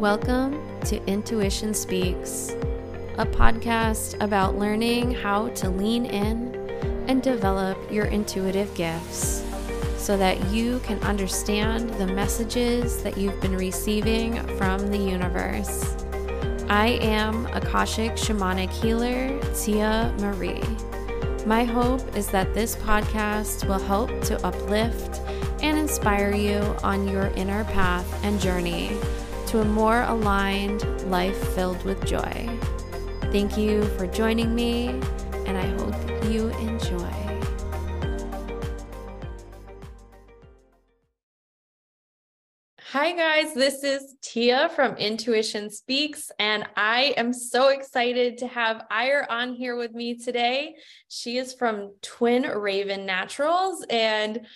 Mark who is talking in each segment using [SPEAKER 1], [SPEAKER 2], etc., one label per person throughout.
[SPEAKER 1] Welcome to Intuition Speaks, a podcast about learning how to lean in and develop your intuitive gifts so that you can understand the messages that you've been receiving from the universe. I am Akashic Shamanic Healer Tia Marie. My hope is that this podcast will help to uplift and inspire you on your inner path and journey a more aligned life filled with joy. Thank you for joining me, and I hope you enjoy. Hi, guys. This is Tia from Intuition Speaks, and I am so excited to have Ire on here with me today. She is from Twin Raven Naturals, and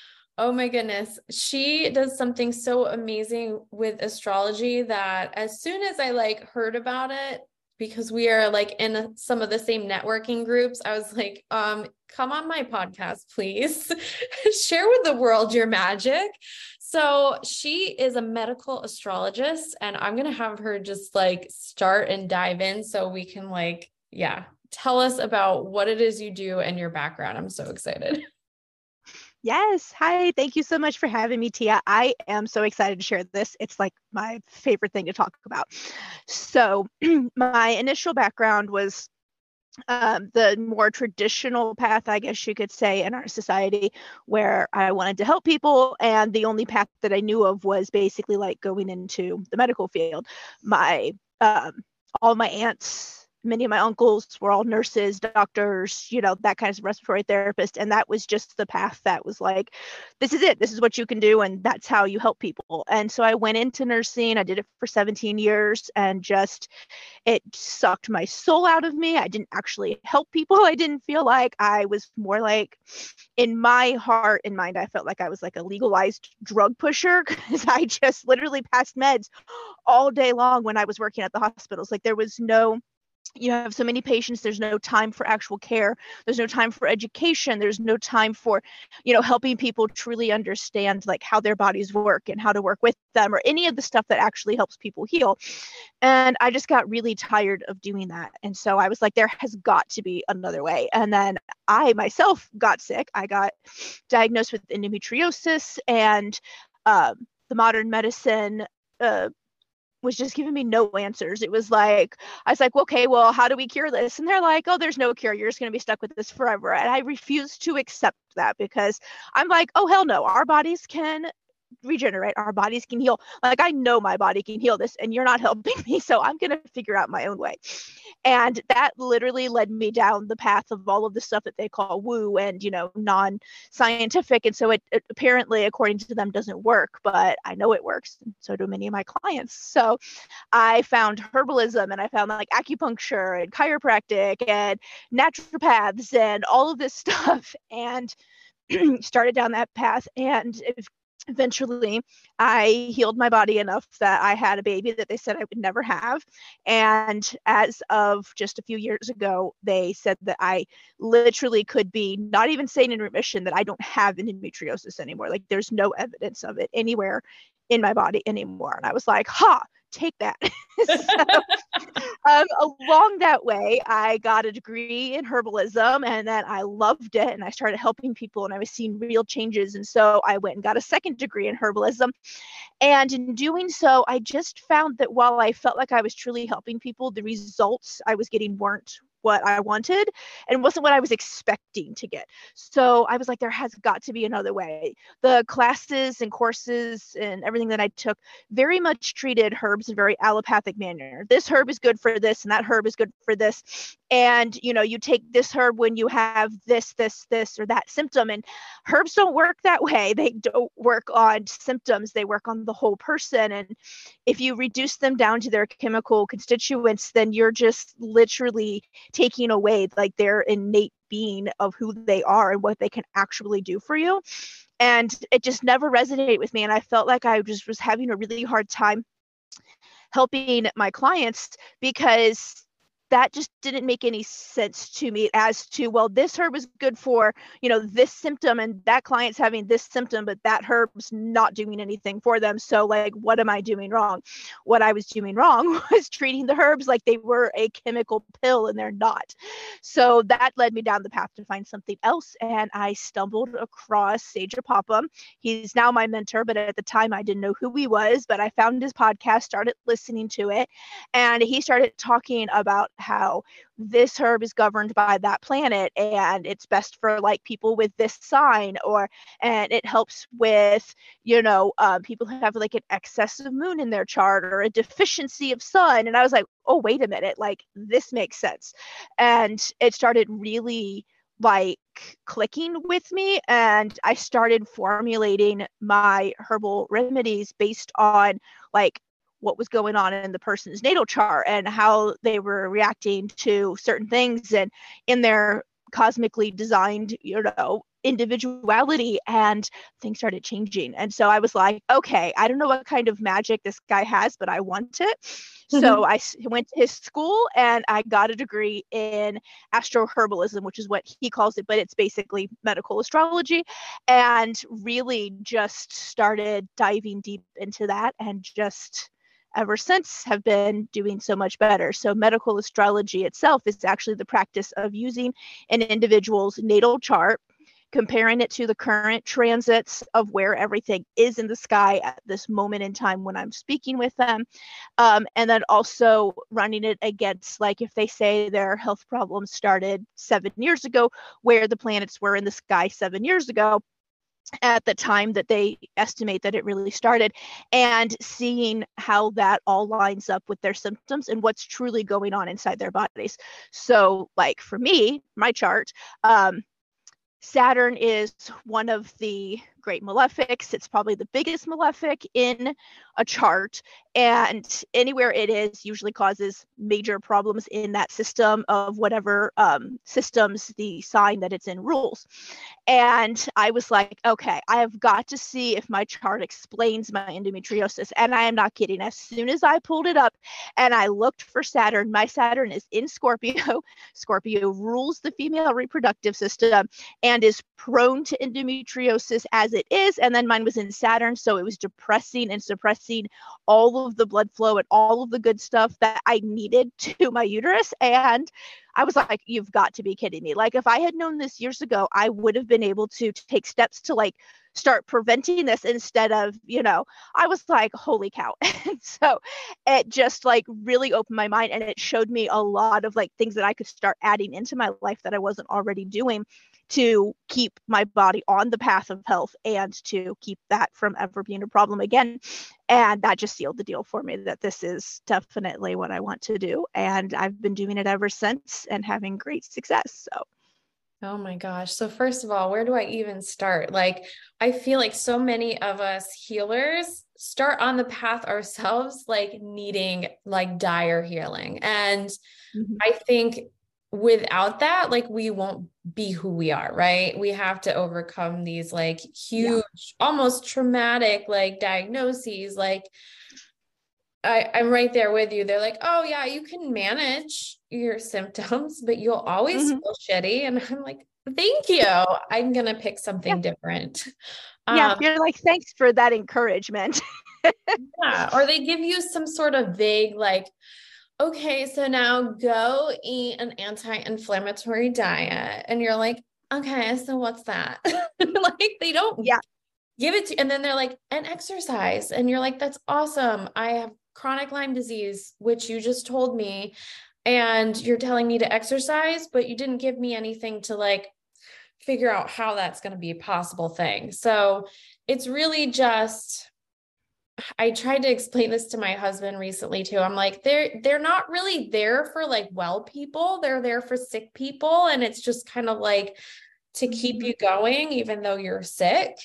[SPEAKER 1] Oh my goodness. She does something so amazing with astrology that as soon as I like heard about it, because we are like in some of the same networking groups, I was like, um, come on my podcast, please. Share with the world your magic. So she is a medical astrologist, and I'm gonna have her just like start and dive in so we can like, yeah, tell us about what it is you do and your background. I'm so excited.
[SPEAKER 2] Yes. Hi. Thank you so much for having me, Tia. I am so excited to share this. It's like my favorite thing to talk about. So, my initial background was um, the more traditional path, I guess you could say, in our society, where I wanted to help people. And the only path that I knew of was basically like going into the medical field. My um, all my aunts many of my uncles were all nurses, doctors, you know, that kind of respiratory therapist. And that was just the path that was like, this is it. This is what you can do. And that's how you help people. And so I went into nursing. I did it for 17 years and just, it sucked my soul out of me. I didn't actually help people. I didn't feel like I was more like, in my heart and mind, I felt like I was like a legalized drug pusher because I just literally passed meds all day long when I was working at the hospitals. Like there was no, you have so many patients there's no time for actual care there's no time for education there's no time for you know helping people truly understand like how their bodies work and how to work with them or any of the stuff that actually helps people heal. And i just got really tired of doing that. And so i was like there has got to be another way. And then i myself got sick. I got diagnosed with endometriosis and um, the modern medicine uh, was just giving me no answers. It was like, I was like, okay, well, how do we cure this? And they're like, oh, there's no cure. You're just going to be stuck with this forever. And I refuse to accept that because I'm like, oh, hell no. Our bodies can regenerate our bodies can heal. Like i know my body can heal this and you're not helping me so i'm going to figure out my own way. And that literally led me down the path of all of the stuff that they call woo and you know non-scientific and so it, it apparently according to them doesn't work but i know it works and so do many of my clients. So i found herbalism and i found like acupuncture and chiropractic and naturopaths and all of this stuff and started down that path and eventually i healed my body enough that i had a baby that they said i would never have. And as of just a few years ago they said that i literally could be not even saying in remission that i don't have endometriosis anymore. Like there's no evidence of it anywhere in my body anymore and i was like ha take that. so, um, along that way, I got a degree in herbalism and then I loved it and I started helping people and I was seeing real changes. And so I went and got a second degree in herbalism. And in doing so, I just found that while I felt like I was truly helping people, the results I was getting weren't what I wanted and wasn't what I was expecting to get. So I was like, there has got to be another way. The classes and courses and everything that I took very much treated herbs in a very allopathic manner. This herb is good for this, and that herb is good for this. And you know, you take this herb when you have this, this, this, or that symptom. And herbs don't work that way. They don't work on symptoms, they work on the whole person. And if you reduce them down to their chemical constituents, then you're just literally taking away like their innate being of who they are and what they can actually do for you. And it just never resonated with me and i felt like i just was having a really hard time helping my clients because that just didn't make any sense to me as to well this herb is good for you know this symptom and that client's having this symptom but that herb's not doing anything for them. So like what am i doing wrong? What i was doing wrong was treating the herbs like they were a chemical pill and they're not. So that led me down the path to find something else and i stumbled across Sajah Popham. he's now my mentor but at the time i didn't know who he was but i found his podcast started listening to it and he started talking about how this herb is governed by that planet and it's best for like people with this sign or and it helps with you know um, people who have like an excess of moon in their chart or a deficiency of sun. And i was like oh wait a minute like this makes sense. And it started really like clicking with me and i started formulating my herbal remedies based on like what was going on in the person's natal chart and how they were reacting to certain things and in their cosmically designed you know individuality and things started changing and so i was like okay i don't know what kind of magic this guy has but i want it mm-hmm. so i went to his school and i got a degree in astroherbalism which is what he calls it but it's basically medical astrology and really just started diving deep into that and just ever since have been doing so much better. So, medical astrology itself is actually the practice of using an individual's natal chart, comparing it to the current transits of where everything is in the sky at this moment in time when I'm speaking with them. Um, and then also running it against, like, if they say their health problems started seven years ago, where the planets were in the sky seven years ago at the time that they estimate that it really started and seeing how that all lines up with their symptoms and what's truly going on inside their bodies. So like for me my chart um, saturn is one of the great malefics. It's probably the biggest malefic in a chart and anywhere it is usually causes major problems in that system of whatever um, systems the sign that it's in rules. And i was like okay i have got to see if my chart explains my endometriosis and i am not kidding. As soon as i pulled it up and i looked for saturn my saturn is in scorpio. Scorpio rules the female reproductive system and is prone to endometriosis as it is and then mine was in saturn so it was depressing and suppressing all of the blood flow and all of the good stuff that I needed to my uterus. And I was like, you've got to be kidding me. Like, if I had known this years ago, I would have been able to take steps to like start preventing this instead of, you know, I was like, holy cow. and so it just like really opened my mind and it showed me a lot of like things that I could start adding into my life that I wasn't already doing to keep my body on the path of health and to keep that from ever being a problem again. And that just sealed the deal for me that this is definitely what I want to do. And I've been doing it ever since and having great success. So.
[SPEAKER 1] Oh my gosh. So, first of all, where do I even start? Like, I feel like so many of us healers start on the path ourselves, like needing like dire healing. And mm-hmm. I think without that like we won't be who we are right we have to overcome these like huge yeah. almost traumatic like diagnoses like I, I'm right there with you. They're like, oh yeah, you can manage your symptoms, but you'll always mm-hmm. feel shitty. And I'm like, thank you. I'm gonna pick something yeah. different.
[SPEAKER 2] Yeah, um, you're like, thanks for that encouragement.
[SPEAKER 1] yeah, or they give you some sort of vague like, okay, so now go eat an anti-inflammatory diet. And you're like, okay, so what's that? like they don't
[SPEAKER 2] yeah.
[SPEAKER 1] give it to you. and then they're like, and exercise. And you're like, that's awesome. I have chronic Lyme disease, which you just told me. And you're telling me to exercise, but you didn't give me anything to like figure out how that's going to be a possible thing. So it's really just I tried to explain this to my husband recently too. I'm like, they're they're not really there for like well people. They're there for sick people. And it's just kind of like to keep mm-hmm. you going, even though you're sick.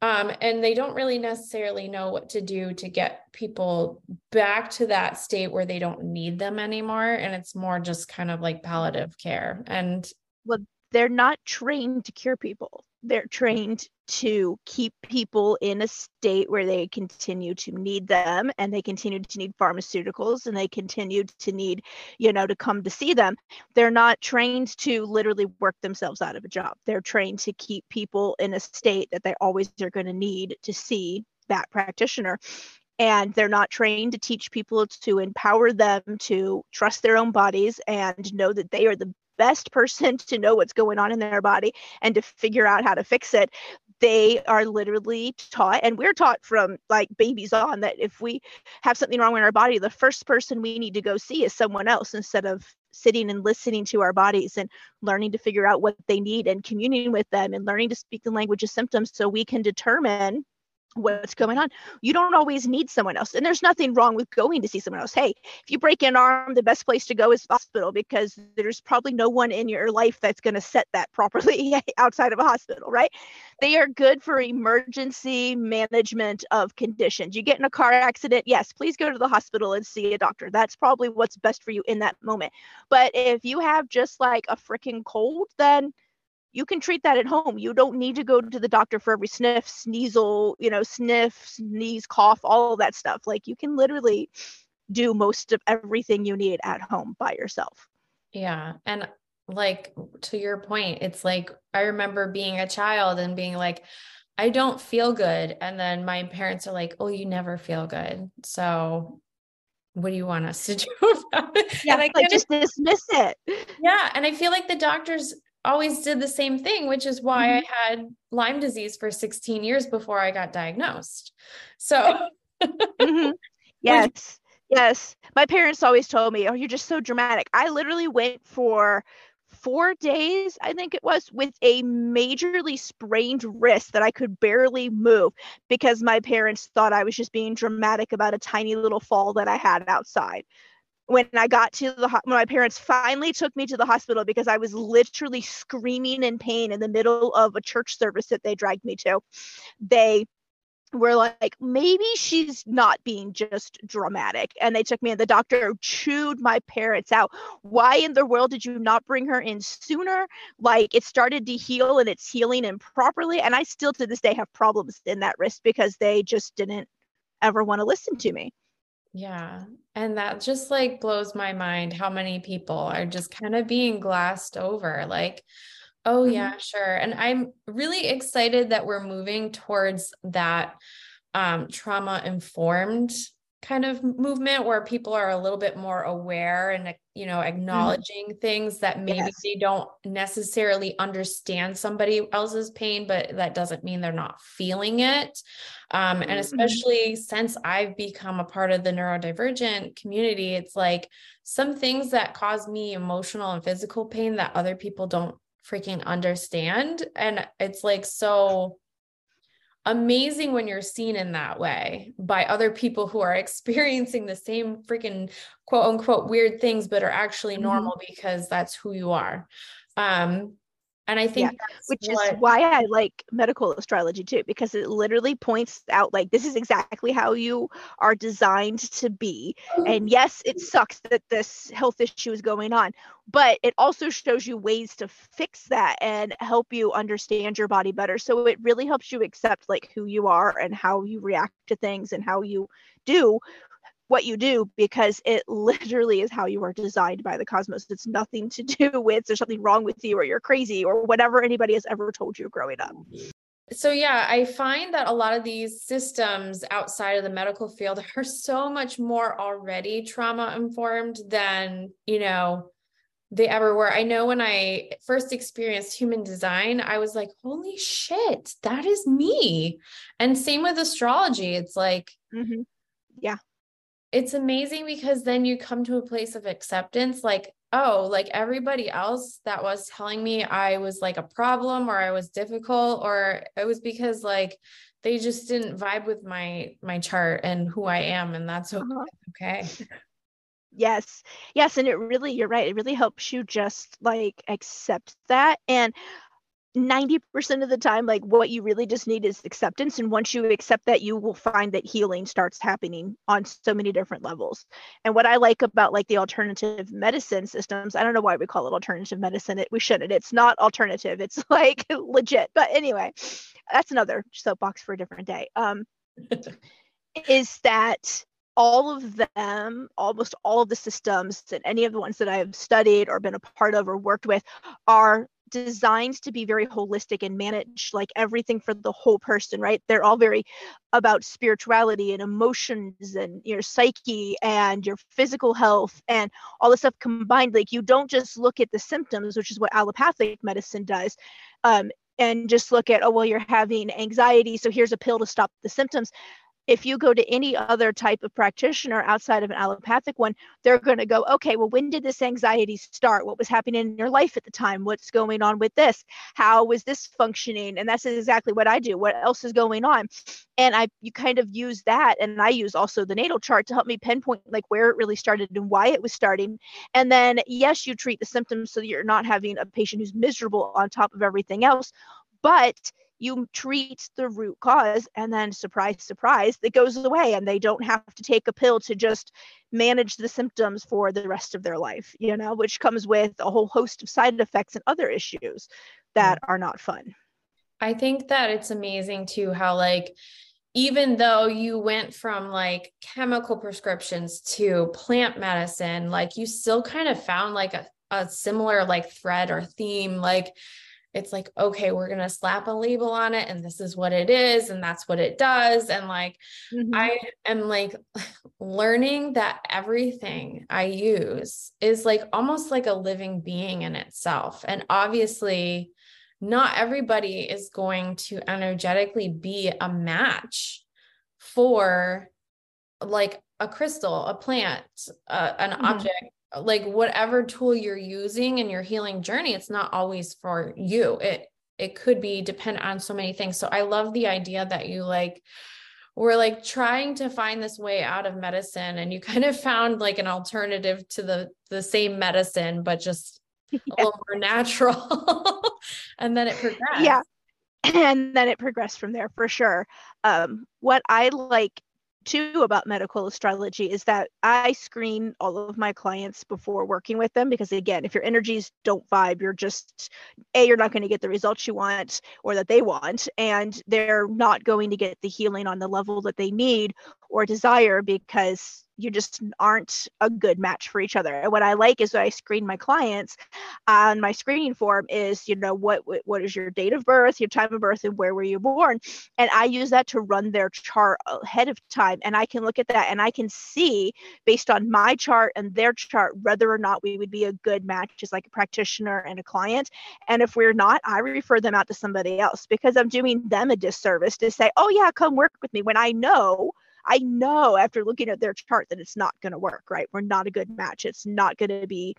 [SPEAKER 1] Um, and they don't really necessarily know what to do to get people back to that state where they don't need them anymore. And it's more just kind of like palliative care. And
[SPEAKER 2] well, they're not trained to cure people they're trained to keep people in a state where they continue to need them and they continue to need pharmaceuticals and they continue to need you know to come to see them. They're not trained to literally work themselves out of a job. They're trained to keep people in a state that they always are going to need to see that practitioner. And they're not trained to teach people to empower them to trust their own bodies and know that they are the best person to know what's going on in their body and to figure out how to fix it. They are literally taught and we're taught from like babies on that if we have something wrong in our body the first person we need to go see is someone else instead of sitting and listening to our bodies and learning to figure out what they need and communing with them and learning to speak the language of symptoms so we can determine what's going on. You don't always need someone else. And there's nothing wrong with going to see someone else. Hey, if you break an arm, the best place to go is hospital because there's probably no one in your life that's going to set that properly outside of a hospital, right? They are good for emergency management of conditions. You get in a car accident, yes, please go to the hospital and see a doctor. That's probably what's best for you in that moment. But if you have just like a freaking cold, then you can treat that at home. You don't need to go to the doctor for every sniff, sneasel, you know, sniff, sneeze, cough, all that stuff. Like you can literally do most of everything you need at home by yourself.
[SPEAKER 1] Yeah. And like to your point, it's like I remember being a child and being like, I don't feel good. And then my parents are like, Oh, you never feel good. So what do you want us to do about it?
[SPEAKER 2] Yeah, and I like just dismiss it.
[SPEAKER 1] Yeah. And I feel like the doctors always did the same thing, which is why mm-hmm. I had Lyme disease for 16 years before I got diagnosed. So,
[SPEAKER 2] mm-hmm. yes, yes. My parents always told me, Oh, you're just so dramatic. I literally went for four days, I think it was, with a majorly sprained wrist that I could barely move because my parents thought I was just being dramatic about a tiny little fall that I had outside when I got to the when my parents finally took me to the hospital because I was literally screaming in pain in the middle of a church service that they dragged me to. They were like, maybe she's not being just dramatic. And they took me, and the doctor chewed my parents out. Why in the world did you not bring her in sooner? Like it started to heal and it's healing improperly. And I still to this day have problems in that wrist because they just didn't ever want to listen to me.
[SPEAKER 1] Yeah. And that just like blows my mind how many people are just kind of being glassed over. Like, oh, mm-hmm. yeah, sure. And I'm really excited that we're moving towards that um, trauma informed kind of movement where people are a little bit more aware and you know mm-hmm. acknowledging mm-hmm. things that maybe yes. they don't necessarily understand somebody else's pain but that doesn't mean they're not feeling it um, and mm-hmm. especially since i've become a part of the neurodivergent community it's like some things that cause me emotional and physical pain that other people don't freaking understand and it's like so amazing when you're seen in that way by other people who are experiencing the same freaking quote unquote weird things but are actually mm-hmm. normal mm-hmm. because that's who you are um and I think yeah,
[SPEAKER 2] which what... is why I like medical astrology too, because it literally points out like this is exactly how you are designed to be. Mm-hmm. And yes, it sucks that this health issue is going on, but it also shows you ways to fix that and help you understand your body better. So it really helps you accept like who you are and how you react to things and how you do what you do because it literally is how you are designed by the cosmos. It's nothing to do with there's something wrong with you or you're crazy or whatever anybody has ever told you growing up.
[SPEAKER 1] So, yeah, I find that a lot of these systems outside of the medical field are so much more already trauma informed than, you know, they ever were. I know when I first experienced human design, I was like, holy shit, that is me. And same with astrology. It's like,
[SPEAKER 2] mm-hmm. yeah,
[SPEAKER 1] it's amazing because then you come to a place of acceptance like oh like everybody else that was telling me i was like a problem or i was difficult or it was because like they just didn't vibe with my my chart and who i am and that's okay, uh-huh. okay.
[SPEAKER 2] yes yes and it really you're right it really helps you just like accept that and 90% of the time like what you really just need is acceptance and once you accept that you will find that healing starts happening on so many different levels. And what i like about like the alternative medicine systems i don't know why we call it alternative medicine it, we shouldn't it's not alternative it's like legit but anyway that's another soapbox for a different day. Um is that all of them, almost all of the systems and any of the ones that I've studied or been a part of or worked with are designed to be very holistic and manage like everything for the whole person right? They're all very about spirituality and emotions and your psyche and your physical health and all this stuff combined. Like you don't just look at the symptoms which is what allopathic medicine does um, and just look at oh well you're having anxiety so here's a pill to stop the symptoms if you go to any other type of practitioner outside of an allopathic one, they're going to go, okay, well, when did this anxiety start? What was happening in your life at the time? What's going on with this? How was this functioning? And that's exactly what I do. What else is going on? And I, you kind of use that. And I use also the natal chart to help me pinpoint like where it really started and why it was starting. And then, yes, you treat the symptoms so that you're not having a patient who's miserable on top of everything else. But you treat the root cause and then surprise surprise it goes away and they don't have to take a pill to just manage the symptoms for the rest of their life you know which comes with a whole host of side effects and other issues that are not fun.
[SPEAKER 1] I think that it's amazing too how like even though you went from like chemical prescriptions to plant medicine like you still kind of found like a, a similar like thread or theme like it's like okay we're going to slap a label on it and this is what it is and that's what it does and like mm-hmm. i am like learning that everything i use is like almost like a living being in itself and obviously not everybody is going to energetically be a match for like a crystal a plant uh, an mm-hmm. object like whatever tool you're using in your healing journey it's not always for you. It it could be dependent on so many things. So i love the idea that you like were like trying to find this way out of medicine and you kind of found like an alternative to the the same medicine but just yeah. a little more natural and then it progressed.
[SPEAKER 2] Yeah and then it progressed from there for sure. Um what i like too about medical astrology is that I screen all of my clients before working with them because again, if your energies don't vibe, you're just a you're not going to get the results you want or that they want and they're not going to get the healing on the level that they need or desire because you just aren't a good match for each other. And what I like is when I screen my clients on my screening form is, you know, what what is your date of birth, your time of birth, and where were you born? And I use that to run their chart ahead of time. And I can look at that and I can see based on my chart and their chart whether or not we would be a good match as like a practitioner and a client. And if we're not, I refer them out to somebody else because I'm doing them a disservice to say, oh yeah, come work with me when I know I know after looking at their chart that it's not going to work, right? We're not a good match. It's not going to be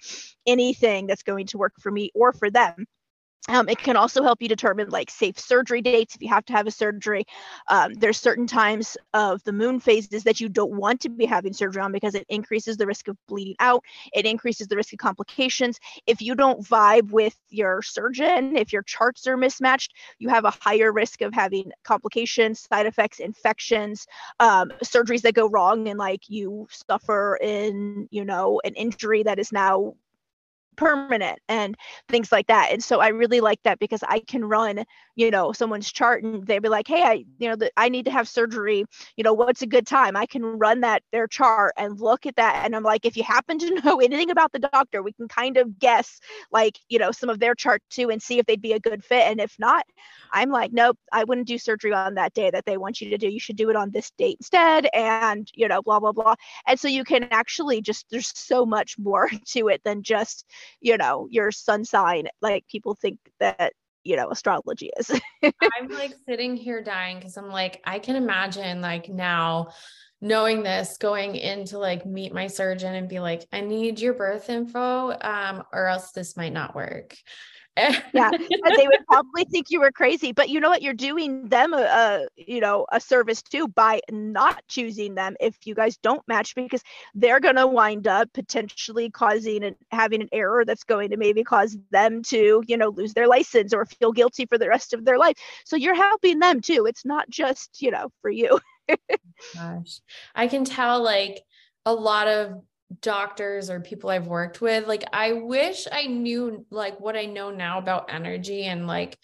[SPEAKER 2] anything that's going to work for me or for them. Um, it can also help you determine like safe surgery dates if you have to have a surgery. Um, there's certain times of the moon phases that you don't want to be having surgery on because it increases the risk of bleeding out. It increases the risk of complications. If you don't vibe with your surgeon, if your charts are mismatched, you have a higher risk of having complications, side effects, infections, um, surgeries that go wrong, and like you suffer in you know an injury that is now permanent and things like that. And so I really like that because I can run, you know, someone's chart and they'd be like, hey, I, you know, the, I need to have surgery. You know, what's a good time? I can run that their chart and look at that. And I'm like, if you happen to know anything about the doctor, we can kind of guess like, you know, some of their chart too and see if they'd be a good fit. And if not, I'm like, nope, I wouldn't do surgery on that day that they want you to do. You should do it on this date instead. And, you know, blah, blah, blah. And so you can actually just, there's so much more to it than just, you know, your sun sign. Like people think that you know astrology is
[SPEAKER 1] i'm like sitting here dying because i'm like i can imagine like now knowing this going in to like meet my surgeon and be like i need your birth info um or else this might not work
[SPEAKER 2] yeah, they would probably think you were crazy. But you know what? You're doing them a, a, you know a service too by not choosing them if you guys don't match because they're gonna wind up potentially causing and having an error that's going to maybe cause them to you know lose their license or feel guilty for the rest of their life. So you're helping them too. It's not just you know for you.
[SPEAKER 1] Gosh, I can tell like a lot of doctors or people I've worked with. Like, I wish I knew like what I know now about energy and like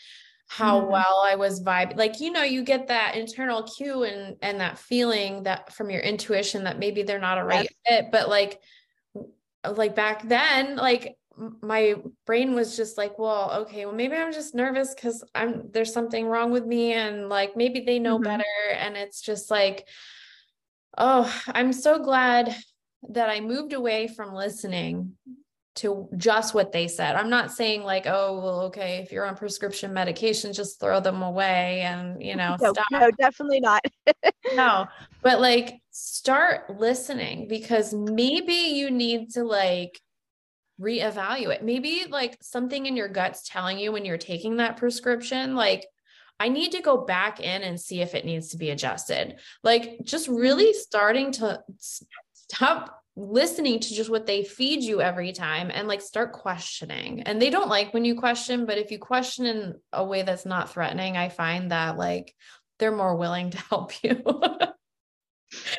[SPEAKER 1] how mm. well I was vibing. Like, you know, you get that internal cue and and that feeling that from your intuition that maybe they're not a right fit. But like, like back then, like my brain was just like, well, okay, well, maybe I'm just nervous because I'm there's something wrong with me, and like maybe they know mm-hmm. better. And it's just like, oh, I'm so glad that I moved away from listening to just what they said. I'm not saying like, oh, well, okay, if you're on prescription medication, just throw them away and, you know,
[SPEAKER 2] no,
[SPEAKER 1] stop.
[SPEAKER 2] No, definitely not.
[SPEAKER 1] no, but like start listening because maybe you need to like reevaluate. Maybe like something in your gut's telling you when you're taking that prescription, like, I need to go back in and see if it needs to be adjusted. Like, just really mm-hmm. starting to stop listening to just what they feed you every time and like start questioning. And they don't like when you question, but if you question in a way that's not threatening, I find that like they're more willing to help you.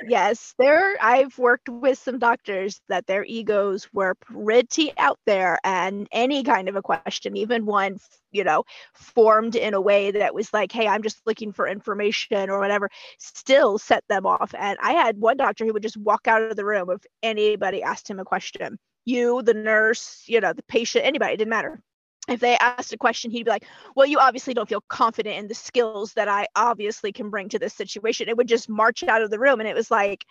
[SPEAKER 2] yes, there I've worked with some doctors that their egos were pretty out there and any kind of a question, even one, you know, formed in a way that was like, hey, I'm just looking for information or whatever, still set them off. And I had one doctor who would just walk out of the room if anybody asked him a question. You, the nurse, you know, the patient, anybody, it didn't matter if they asked a question, he'd be like, Well, you obviously don't feel confident in the skills that I obviously can bring to this situation. It would just march out of the room. And it was like,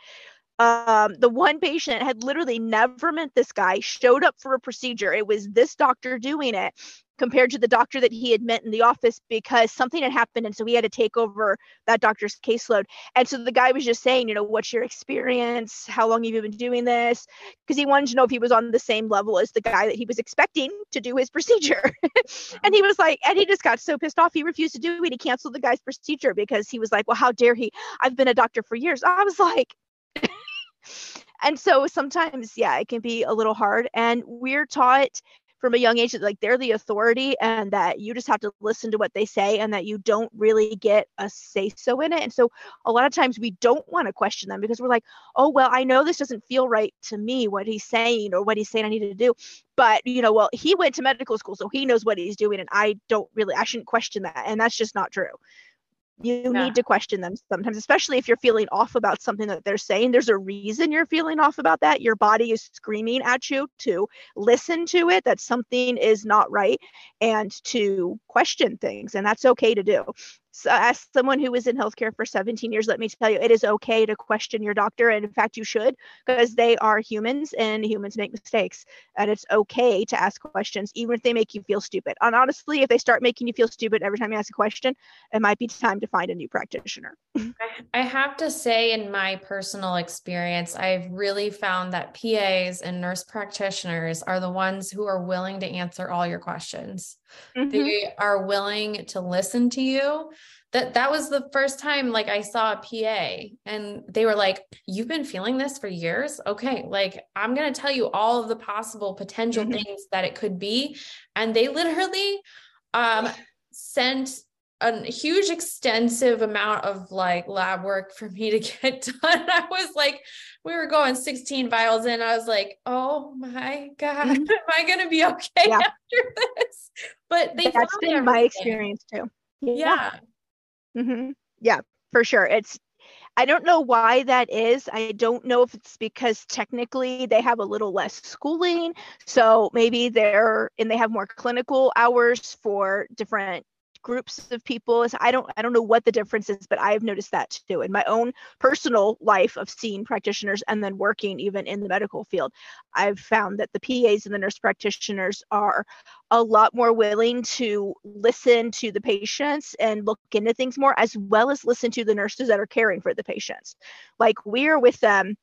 [SPEAKER 2] um, the one patient had literally never met this guy, showed up for a procedure. It was this doctor doing it compared to the doctor that he had met in the office because something had happened. And so he had to take over that doctor's caseload. And so the guy was just saying, you know, what's your experience? How long have you been doing this? Because he wanted to know if he was on the same level as the guy that he was expecting to do his procedure. and he was like, and he just got so pissed off. He refused to do it. He canceled the guy's procedure because he was like, well, how dare he? I've been a doctor for years. I was like, and so sometimes yeah it can be a little hard and we're taught from a young age that like they're the authority and that you just have to listen to what they say and that you don't really get a say so in it. And so a lot of times we don't want to question them because we're like, oh, well, I know this doesn't feel right to me, what he's saying or what he's saying I need to do. But, you know, well, he went to medical school, so he knows what he's doing. And I don't really, I shouldn't question that. And that's just not true you yeah. need to question them sometimes especially if you're feeling off about something that they're saying there's a reason you're feeling off about that your body is screaming at you to listen to it that something is not right and to question things and that's okay to do so as someone who was in healthcare for 17 years let me tell you it is okay to question your doctor and in fact you should because they are humans and humans make mistakes and it's okay to ask questions even if they make you feel stupid and honestly if they start making you feel stupid every time you ask a question it might be time to find a new practitioner.
[SPEAKER 1] I have to say in my personal experience i've really found that PAs and nurse practitioners are the ones who are willing to answer all your questions mm-hmm. they are willing to listen to you that that was the first time like I saw a PA and they were like, You've been feeling this for years? Okay, like I'm gonna tell you all of the possible potential mm-hmm. things that it could be. And they literally um sent a huge extensive amount of like lab work for me to get done. I was like, we were going 16 vials in. I was like, oh my God, mm-hmm. am I gonna be okay yeah. after this? But they
[SPEAKER 2] that's been everything. my experience too.
[SPEAKER 1] yeah. yeah
[SPEAKER 2] Mm-hmm. Yeah, for sure. It's I don't know why that is. I don't know if it's because technically they have a little less schooling. So maybe they're and they have more clinical hours for different groups of people. I don't I don't know what the difference is, but I've noticed that too in my own personal life of seeing practitioners and then working even in the medical field. I've found that the PAs and the nurse practitioners are a lot more willing to listen to the patients and look into things more as well as listen to the nurses that are caring for the patients. Like we're with them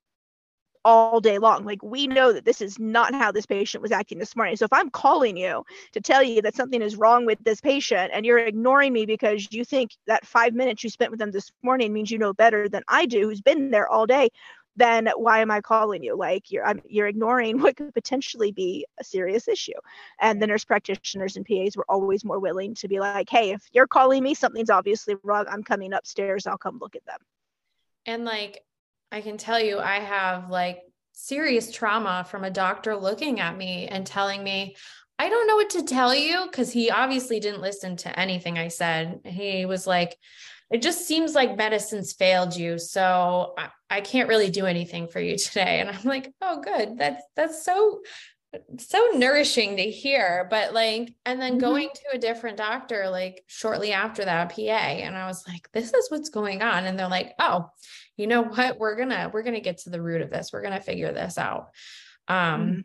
[SPEAKER 2] all day long. Like we know that this is not how this patient was acting this morning. So if I'm calling you to tell you that something is wrong with this patient and you're ignoring me because you think that five minutes you spent with them this morning means you know better than I do, who's been there all day, then why am I calling you? Like you're I'm, you're ignoring what could potentially be a serious issue. And the nurse practitioners and PAs were always more willing to be like, hey, if you're calling me, something's obviously wrong. I'm coming upstairs. I'll come look at them.
[SPEAKER 1] And like I can tell you, I have like serious trauma from a doctor looking at me and telling me, I don't know what to tell you because he obviously didn't listen to anything I said. He was like, it just seems like medicine's failed you. So I, I can't really do anything for you today. And I'm like, oh, good. That's that's so so nourishing to hear but like and then mm-hmm. going to a different doctor like shortly after that PA and I was like this is what's going on and they're like oh you know what? We're going to we're to get to the root of this. We're going to figure this out. Um mm-hmm.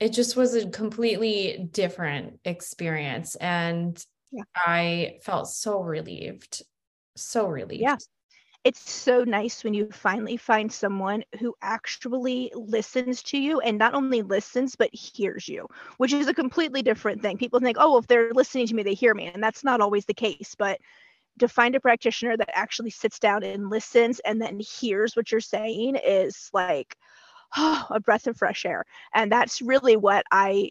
[SPEAKER 1] it just was a completely different experience and yeah. I felt so relieved so relieved.
[SPEAKER 2] Yeah it's so nice when you finally find someone who actually listens to you and not only listens but hears you which is a completely different thing. People think oh if they're listening to me they hear me and that's not always the case but to find a practitioner that actually sits down and listens and then hears what you're saying is like oh, a breath of fresh air. And that's really what i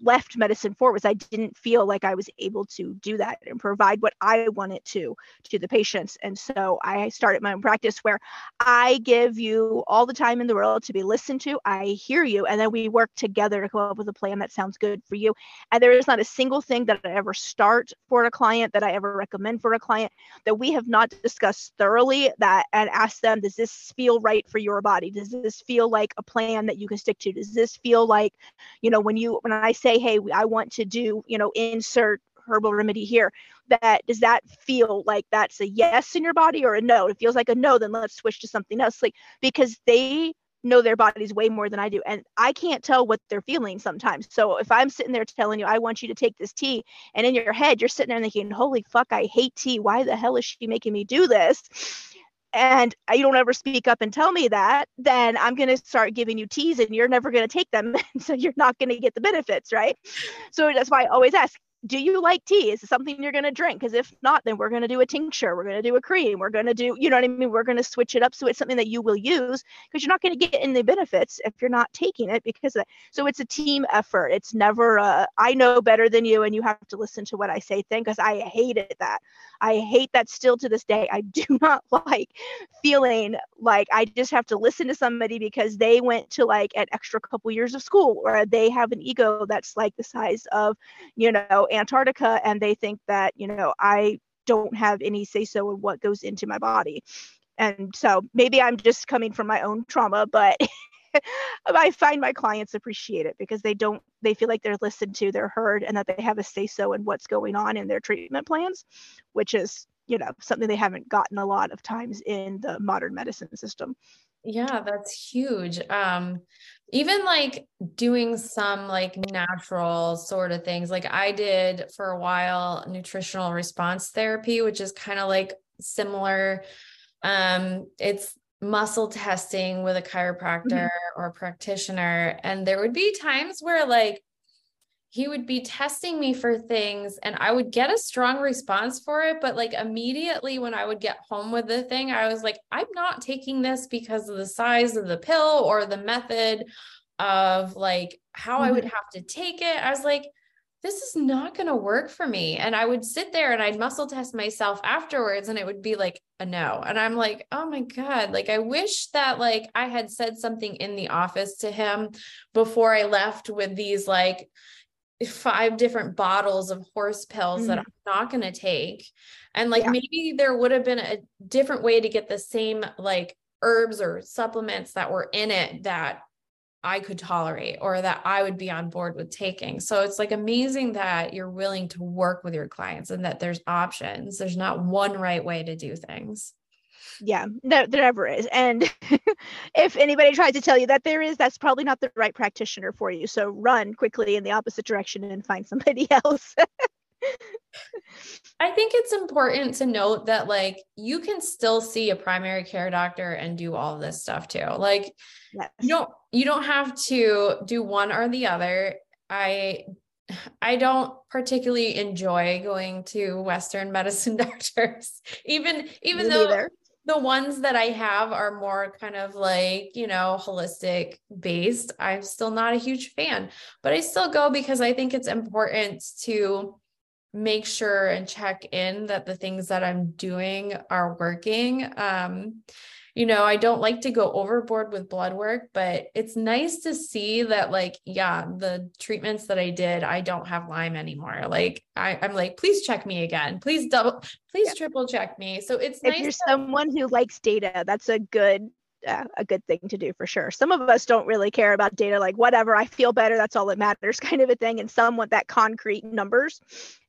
[SPEAKER 2] left medicine for was I didn't feel like I was able to do that and provide what I wanted to to the patients. And so I started my own practice where I give you all the time in the world to be listened to. I hear you, and then we work together to come up with a plan that sounds good for you. And there is not a single thing that I ever start for a client that I ever recommend for a client that we have not discussed thoroughly that and ask them, does this feel right for your body? Does this feel like a plan that you can stick to? Does this feel like, you know, when you when I I say, hey, I want to do, you know, insert herbal remedy here, that does that feel like that's a yes in your body or a no? It feels like a no, then let's switch to something else. Like because they know their bodies way more than I do. And I can't tell what they're feeling sometimes. So if I'm sitting there telling you, I want you to take this tea, and in your head, you're sitting there thinking, holy fuck, I hate tea. Why the hell is she making me do this? And you don't ever speak up and tell me that, then I'm going to start giving you teas and you're never going to take them. so you're not going to get the benefits, right? So that's why I always ask do you like tea? Is it something you're going to drink? Because if not, then we're going to do a tincture. We're going to do a cream. We're going to do, you know what I mean? We're going to switch it up so it's something that you will use because you're not going to get any benefits if you're not taking it because of, so it's a team effort. It's never a, I know better than you and you have to listen to what I say thing because I hated that. I hate that still to this day. I do not like feeling like I just have to listen to somebody because they went to like an extra couple years of school or they have an ego that's like the size of, you know, Antarctica and they think that, you know, I don't have any say so in what goes into my body. And so maybe I'm just coming from my own trauma, but I find my clients appreciate it because they don't, they feel like they're listened to, they're heard, and that they have a say so in what's going on in their treatment plans, which is, you know, something they haven't gotten a lot of times in the modern medicine system.
[SPEAKER 1] Yeah, that's huge. Um, even like doing some like natural sort of things. Like I did for a while nutritional response therapy, which is kind of like similar. Um, it's muscle testing with a chiropractor mm-hmm. or practitioner. And there would be times where like he would be testing me for things and I would get a strong response for it. But like immediately when I would get home with the thing, I was like, I'm not taking this because of the size of the pill or the method of like how mm-hmm. I would mm-hmm. have to take it. I was like, this is not going to work for me. And I would sit there and I'd muscle test myself afterwards and it would be like a no. And I'm like, oh my God, like I wish that like I had said something in the office to him before I left with these like, five different bottles of horse pills mm that I'm not going to take. And like yeah. maybe there would have been a different way to get the same like herbs or supplements that were in it that I could tolerate or that I would be on board with taking. So it's like amazing that you're willing to work with your clients and that there's options. There's not one right way to do things
[SPEAKER 2] yeah there, there never is and if anybody tries to tell you that there is that's probably not the right practitioner for you so run quickly in the opposite direction and find somebody else
[SPEAKER 1] I think it's important to note that like you can still see a primary care doctor and do all this stuff too. Like yes. you don't you don't have to do one or the other. I I don't particularly enjoy going to Western medicine doctors, even even Me though neither. The ones that I have are more kind of like you know holistic based. I'm still not a huge fan, but I still go because I think it's important to make sure and check in that the things that I'm doing are working. Um, you know, I don't like to go overboard with blood work, but it's nice to see that, like, yeah, the treatments that I did, I don't have Lyme anymore. Like, I, am like, please check me again. Please double, please yeah. triple check me. So it's
[SPEAKER 2] if
[SPEAKER 1] nice
[SPEAKER 2] you're to- someone who likes data, that's a good uh, a good thing to do for sure. Some of us don't really care about data, like whatever, I feel better, that's all that matters, kind of a thing. And some want that concrete numbers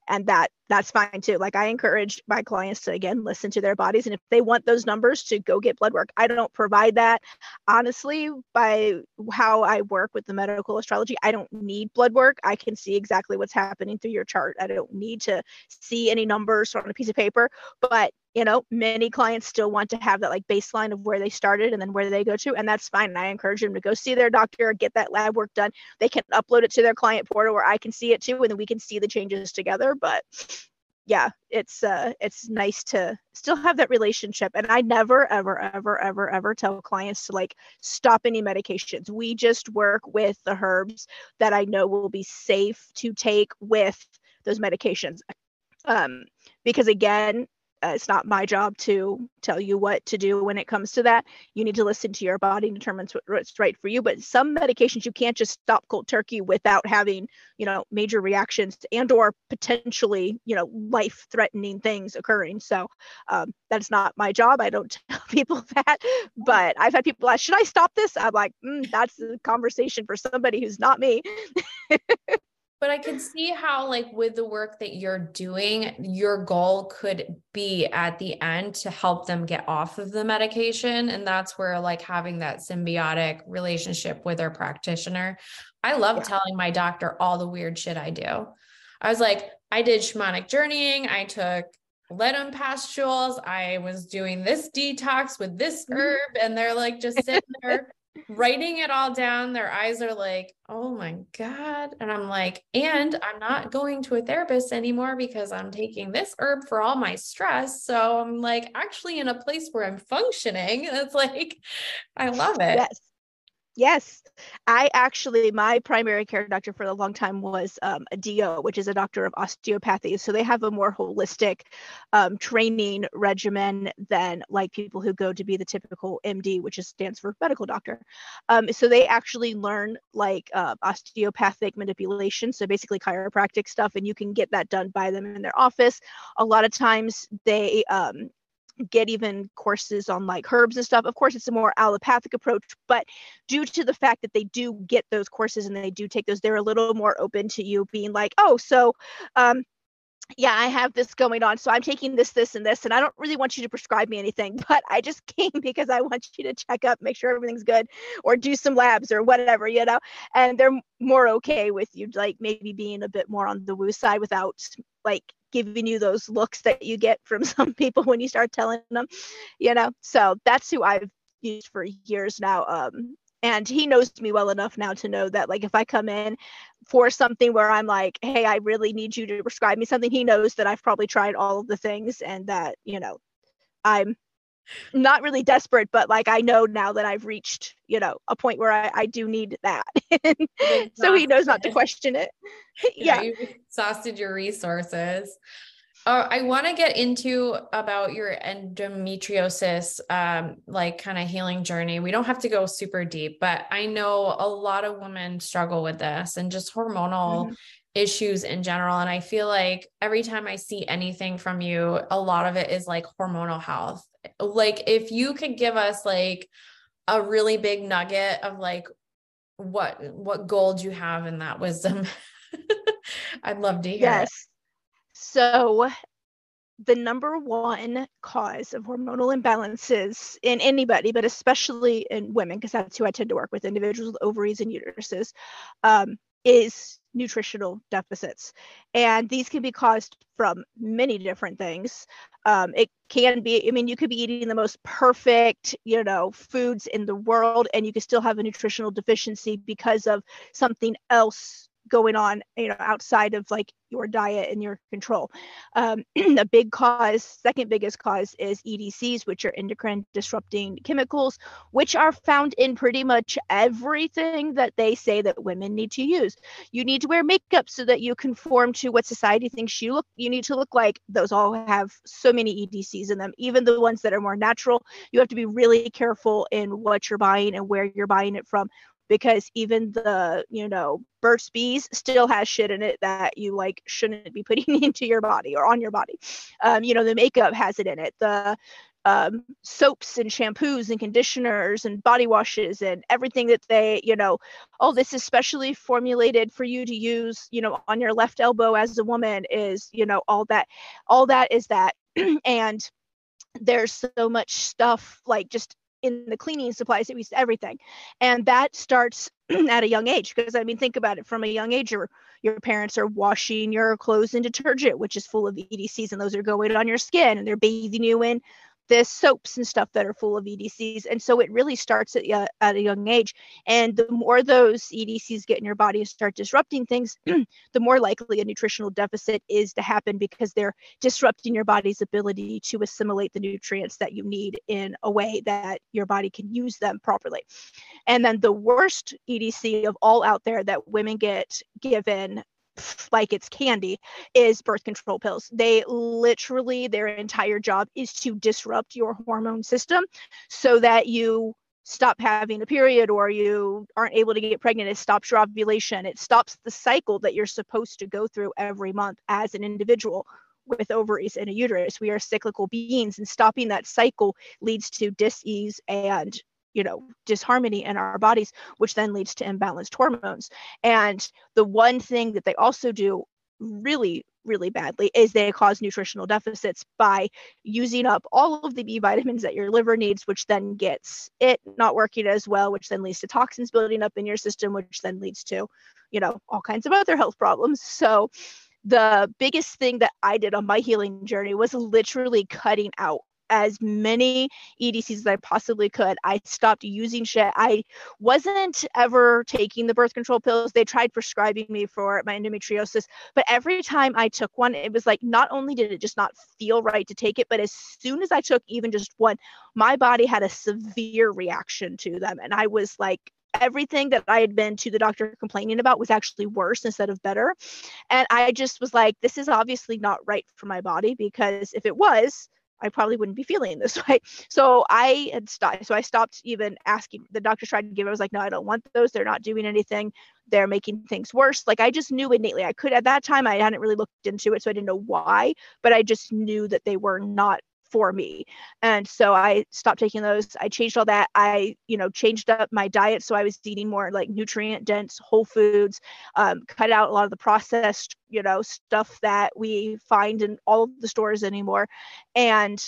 [SPEAKER 2] and that that's fine too. Like i encourage my clients to again listen to their bodies and if they want those numbers to go get blood work i don't provide that. Honestly by how i work with the medical astrology i don't need blood work. I can see exactly what's happening through your chart. I don't need to see any numbers on a piece of paper but you know many clients still want to have that like baseline of where they started and then where they go to and that's fine. And i encourage them to go see their doctor get that lab work done. They can upload it to their client portal where i can see it too and then we can see the changes together but yeah it's uh it's nice to still have that relationship and i never ever ever ever ever tell clients to like stop any medications. We just work with the herbs that i know will be safe to take with those medications. Um because again uh, it's not my job to tell you what to do when it comes to that. You need to listen to your body and determine what's right for you. But some medications you can't just stop cold turkey without having, you know, major reactions and or potentially, you know, life-threatening things occurring. So um, that's not my job. I don't tell people that. But I've had people ask, "Should I stop this?" I'm like, mm, "That's a conversation for somebody who's not me."
[SPEAKER 1] but I can see how, like, with the work that you're doing, your goal could be at the end to help them get off of the medication. And that's where, like, having that symbiotic relationship with their practitioner. I love yeah. telling my doctor all the weird shit I do. I was like, I did shamanic journeying, I took lead pastules, I was doing this detox with this mm-hmm. herb, and they're like just sitting there writing it all down, their eyes are like, oh my God. And I'm like, and I'm not going to a therapist anymore because I'm taking this herb for all my stress. So I'm like actually in a place where I'm functioning. It's like, I love it.
[SPEAKER 2] Yes. Yes, I actually, my primary care doctor for a long time was um, a DO, which is a doctor of osteopathy. So they have a more holistic um, training regimen than like people who go to be the typical MD, which is, stands for medical doctor. Um, so they actually learn like uh, osteopathic manipulation, so basically chiropractic stuff, and you can get that done by them in their office. A lot of times they um, get even courses on like herbs and stuff. Of course, it's a more allopathic approach, but due to the fact that they do get those courses and they do take those, they're a little more open to you being like, oh, so um, yeah, I have this going on. So I'm taking this, this, and this. And I don't really want you to prescribe me anything, but I just came because I want you to check up, make sure everything's good, or do some labs or whatever, you know. And they're more okay with you, like maybe being a bit more on the woo side without like giving you those looks that you get from some people when you start telling them, you know. So that's who I've used for years now. Um, and he knows me well enough now to know that like if I come in for something where I'm like, hey, I really need you to prescribe me something, he knows that I've probably tried all of the things and that, you know, I'm not really desperate, but like I know now that I've reached, you know, a point where I, I do need that. so he knows not to question it.
[SPEAKER 1] yeah. You've exhausted your resources. Uh, I want to get into about your endometriosis, um, like kind of healing journey. We don't have to go super deep, but I know a lot of women struggle with this and just hormonal mm-hmm. Issues in general. And I feel like every time I see anything from you, a lot of it is like hormonal health. Like if you could give us like a really big nugget of like what what gold you have in that wisdom i'd love to hear yes.
[SPEAKER 2] So the number one cause of hormonal imbalances in anybody, but especially in women, because that's who I tend to work with, individuals with ovaries and uteruses, um, is nutritional deficits. And these can be caused from many different things. Um, it can be, I mean, you could be eating the most perfect, you know, foods in the world, and you could still have a nutritional deficiency because of something else going on you know outside of like your diet and your control. Um, big cause second biggest cause is edcs which are endocrine disrupting chemicals which are found in pretty much everything that they say that women need to use. You need to wear makeup so that you conform to what society thinks you look you need to look like. Those all have so many edcs in them. Even the ones that are more natural you have to be really careful in what you're buying and where you're buying it from because even the you know Burt's Bees still has shit in it that you like shouldn't be putting into your body or on your body. Um, you know the makeup has it in it. The um, soaps and shampoos and conditioners and body washes and everything that they, you know, all this is specially formulated for you to use, you know, on your left elbow as a woman is, you know, all that, all that is that. and there's so much stuff like just in the cleaning supplies we use everything. And that starts at a young age because i mean think about it from a young age your your parents are washing your clothes in detergent which is full of edcs and those are going on your skin and they're bathing you in the soaps and stuff that are full of EDCs. And so it really starts at, uh, at a young age. And the more those EDCs get in your body and start disrupting things, the more likely a nutritional deficit is to happen because they're disrupting your body's ability to assimilate the nutrients that you need in a way that your body can use them properly. And then the worst EDC of all out there that women get given like it's candy is birth control pills. They literally, their entire job is to disrupt your hormone system so that you stop having a period or you aren't able to get pregnant. It stops your ovulation. It stops the cycle that you're supposed to go through every month as an individual with ovaries and a uterus. We are cyclical beings, and stopping that cycle leads to dis-ease and you know disharmony in our bodies which then leads to imbalanced hormones and the one thing that they also do really really badly is they cause nutritional deficits by using up all of the B vitamins that your liver needs, which then gets it not working as well, which then leads to toxins building up in your system, which then leads to, you know, all kinds of other health problems. So the biggest thing that I did on my healing journey was literally cutting out as many EDCs as I possibly could. I stopped using shit. I wasn't ever taking the birth control pills. They tried prescribing me for my endometriosis, but every time I took one, it was like not only did it just not feel right to take it, but as soon as I took even just one, my body had a severe reaction to them. And I was like, everything that I had been to the doctor complaining about was actually worse instead of better. And I just was like, this is obviously not right for my body because if it was, I probably wouldn't be feeling this way. So I had stopped. So I stopped even asking. The doctor tried to give. It. I was like, no, I don't want those. They're not doing anything. They're making things worse. Like I just knew innately. I could at that time. I hadn't really looked into it, so I didn't know why. But I just knew that they were not for me. And so I stopped taking those. I changed all that. I, you know, changed up my diet. So I was eating more like nutrient dense whole foods, um, cut out a lot of the processed, you know, stuff that we find in all of the stores anymore. And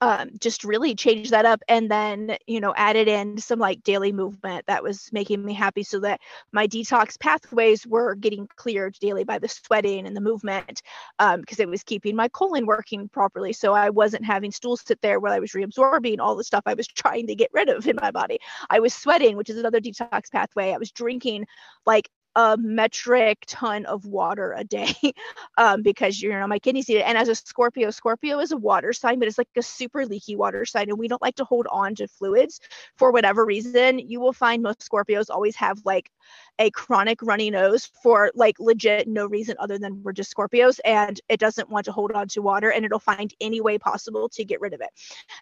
[SPEAKER 2] um, just really changed that up and then you know added in some like daily movement that was making me happy so that my detox pathways were getting cleared daily by the sweating and the movement um, because it was keeping my colon working properly. So i wasn't having stools sit there while i was reabsorbing all the stuff i was trying to get rid of in my body. I was sweating which is another detox pathway. I was drinking like a metric ton of water a day um, because you know my kidneys need it. And as a Scorpio, Scorpio is a water sign, but it's like a super leaky water sign, and we don't like to hold on to fluids for whatever reason. You will find most Scorpios always have like a chronic runny nose for like legit no reason other than we're just Scorpios and it doesn't want to hold on to water and it'll find any way possible to get rid of it.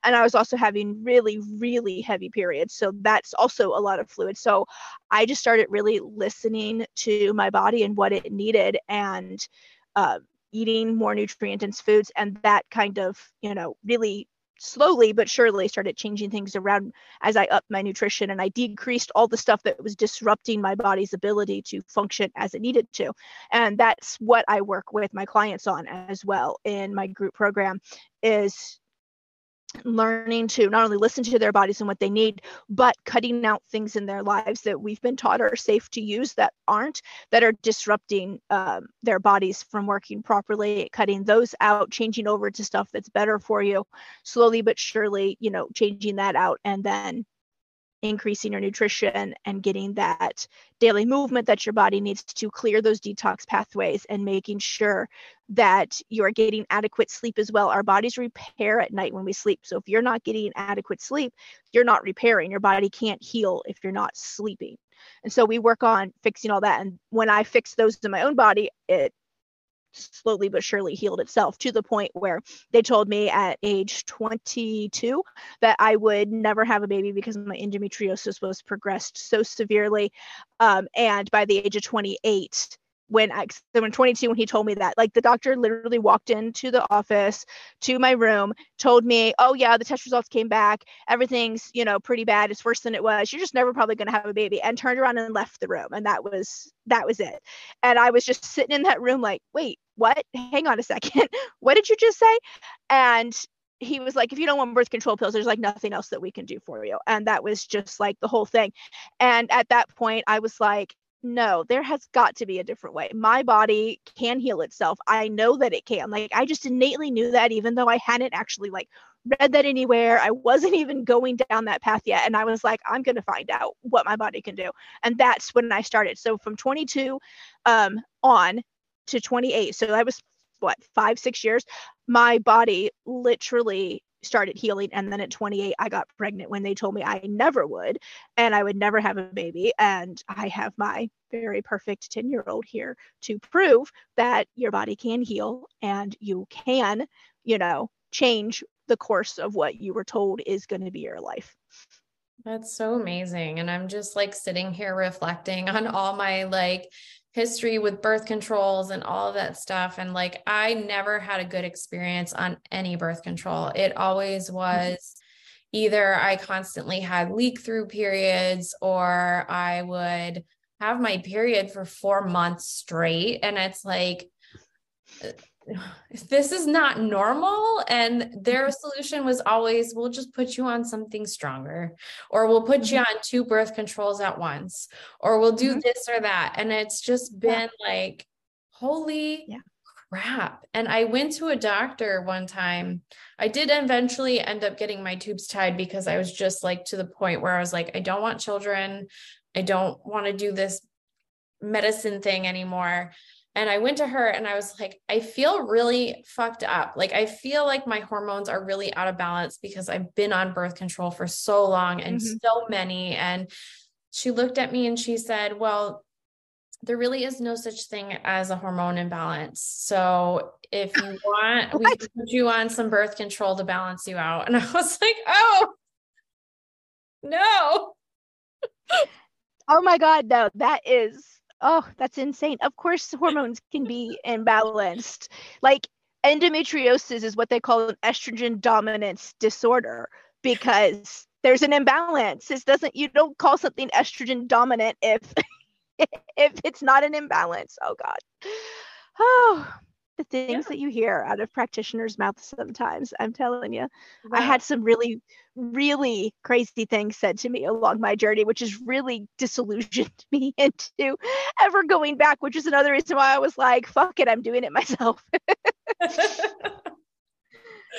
[SPEAKER 2] And I was also having really, really heavy periods. So that's also a lot of fluid. So I just started really listening to my body and what it needed and uh, eating more nutrient dense foods. And that kind of, you know, really slowly but surely started changing things around as I upped my nutrition and I decreased all the stuff that was disrupting my body's ability to function as it needed to. And that's what I work with my clients on as well in my group program is learning to not only listen to their bodies and what they need, but cutting out things in their lives that we've been taught are safe to use that aren't, that are disrupting um, their bodies from working properly, cutting those out, changing over to stuff that's better for you, slowly but surely, you know, changing that out and then increasing your nutrition and getting that daily movement that your body needs to clear those detox pathways and making sure that you're getting adequate sleep as well. Our bodies repair at night when we sleep. So if you're not getting adequate sleep, you're not repairing. Your body can't heal if you're not sleeping. And so we work on fixing all that. And when I fix those in my own body, it slowly but surely healed itself to the point where they told me at age 22 that I would never have a baby because my endometriosis was progressed so severely. Um, and by the age of 28, when I so when 22 when he told me that like the doctor literally walked into the office to my room told me oh yeah the test results came back. Everything's you know pretty bad. It's worse than it was. You're just never probably going to have a baby and turned around and left the room and that was that was it. And I was just sitting in that room like wait what? Hang on a second. What did you just say? And he was like, if you don't want birth control pills, there's like nothing else that we can do for you. And that was just like the whole thing. And at that point, I was like, no, there has got to be a different way. My body can heal itself. I know that it can. Like I just innately knew that even though I hadn't actually like read that anywhere. I wasn't even going down that path yet. And I was like, I'm going to find out what my body can do. And that's when I started. So from 22 um, on to 28. So that was what, five, six years. My body literally started healing and then at 28 i got pregnant when they told me i never would and i would never have a baby and i have my very perfect 10 year old here to prove that your body can heal and you can you know change the course of what you were told is going to be your life.
[SPEAKER 1] That's so amazing and i'm just like sitting here reflecting on all my like history with birth controls and all of that stuff. And like, I never had a good experience on any birth control. It always mm-hmm. was either I constantly had leak through periods or I would have my period for four months straight. And it's like, this is not normal and their mm-hmm. solution was always we'll just put you on something stronger or we'll put you mm-hmm. on two birth controls at once or we'll do mm-hmm. this or that and it's just been yeah. like holy yeah. crap and i went to a doctor one time i did eventually end up getting my tubes tied because i was just like to the point where i was like i don't want children i don't want to do this medicine thing anymore and I went to her and I was like, I feel really fucked up. Like, I feel like my hormones are really out of balance because I've been on birth control for so long and mm-hmm. so many. And she looked at me and she said, Well, there really is no such thing as a hormone imbalance. So if you want, we can put you on some birth control to balance you out. And I was like, Oh, no.
[SPEAKER 2] oh my God, no, that is oh, that's insane. Of course, hormones can be imbalanced. Like endometriosis is what they call an estrogen dominance disorder because there's an imbalance. This doesn't you don't call something estrogen dominant if if it's not an imbalance. Oh God. Oh, the things yeah. that you hear out of practitioners' mouths sometimes. I'm telling you, wow. I had some really, really crazy things said to me along my journey, which has really disillusioned me into ever going back, which is another reason why I was like, fuck it, I'm doing it myself.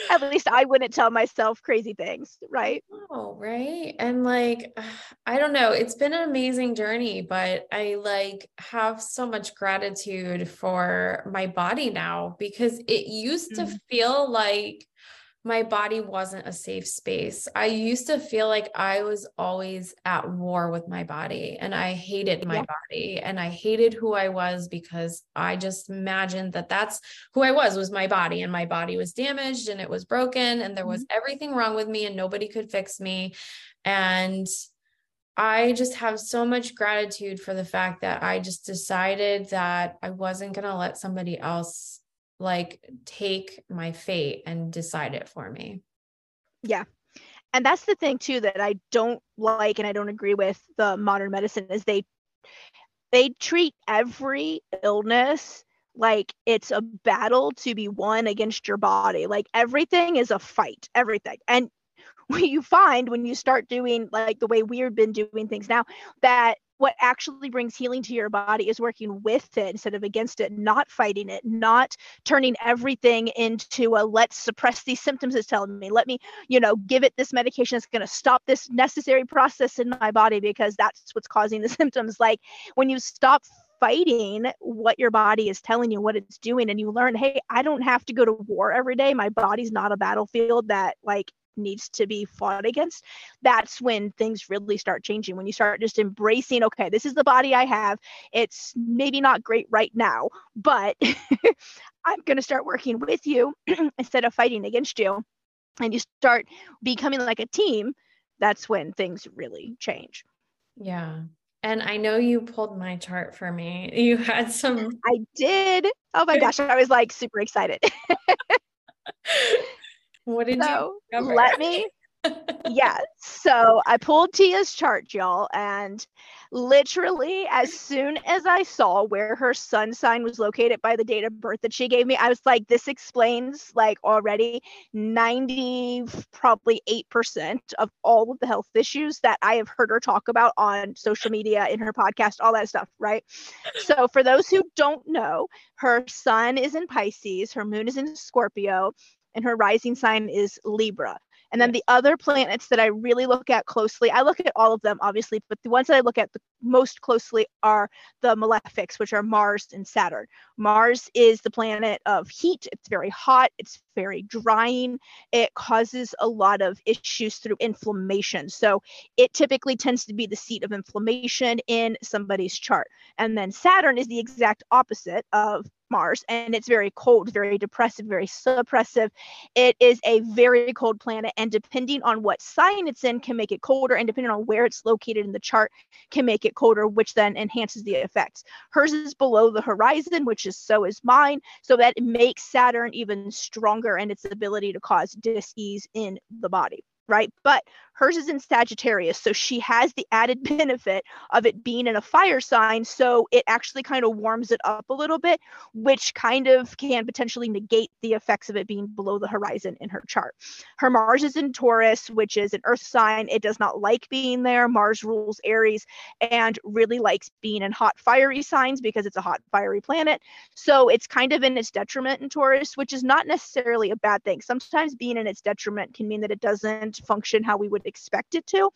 [SPEAKER 2] at least I wouldn't tell myself crazy things, right?
[SPEAKER 1] Oh, right. And like, I don't know, it's been an amazing journey, but I like have so much gratitude for my body now because it used mm-hmm. to feel like my body wasn't a safe space. I used to feel like I was always at war with my body and I hated my yeah. body and I hated who I was because I just imagined that that's who I was was my body and my body was damaged and it was broken and there was mm-hmm. everything wrong with me and nobody could fix me and I just have so much gratitude for the fact that I just decided that I wasn't going to let somebody else like take my fate and decide it for me.
[SPEAKER 2] Yeah. And that's the thing too that I don't like and I don't agree with the modern medicine is they they treat every illness like it's a battle to be won against your body. Like everything is a fight, everything. And what you find when you start doing like the way we've been doing things now, that what actually brings healing to your body is working with it instead of against it, not fighting it, not turning everything into a let's suppress these symptoms it's telling me. Let me, you know, give it this medication that's going to stop this necessary process in my body because that's what's causing the symptoms. Like when you stop fighting what your body is telling you what it's doing and you learn hey i don't have to go to war every day my body's not a battlefield that like needs to be fought against that's when things really start changing when you start just embracing okay this is the body i have it's maybe not great right now but i'm going to start working with you instead of fighting against you and you start becoming like a team that's when things really change
[SPEAKER 1] yeah and I know you pulled my chart for me. You had some.
[SPEAKER 2] I did. Oh my gosh. I was like super excited.
[SPEAKER 1] what did so,
[SPEAKER 2] you discover? Let me yeah. So I pulled Tia's chart, y'all, and literally as soon as I saw where her sun sign was located by the date of birth that she gave me, I was like, this explains like already 90, probably 8% of all of the health issues that I have heard her talk about on social media, in her podcast, all that stuff, right? So for those who don't know, her sun is in Pisces, her moon is in Scorpio, and her rising sign is Libra. And then the other planets that I really look at closely, I look at all of them obviously, but the ones that I look at the most closely are the malefics, which are Mars and Saturn. Mars is the planet of heat. It's very hot, it's very drying. It causes a lot of issues through inflammation. So it typically tends to be the seat of inflammation in somebody's chart. And then Saturn is the exact opposite of Mars, and it's very cold, very depressive, very suppressive. It is a very cold planet, and depending on what sign it's in, can make it colder, and depending on where it's located in the chart, can make it colder, which then enhances the effects. Hers is below the horizon, which is so is mine, so that it makes Saturn even stronger in its ability to cause dis-ease in the body right? But hers is in Sagittarius, so she has the added benefit of it being in a fire sign, so it actually kind of warms it up a little bit, which kind of can potentially negate the effects of it being below the horizon in her chart. Her Mars is in Taurus, which is an earth sign. It does not like being there. Mars rules Aries and really likes being in hot fiery signs because it's a hot fiery planet. So it's kind of in its detriment in Taurus, which is not necessarily a bad thing. Sometimes being in its detriment can mean that it doesn't function how we would expect it to,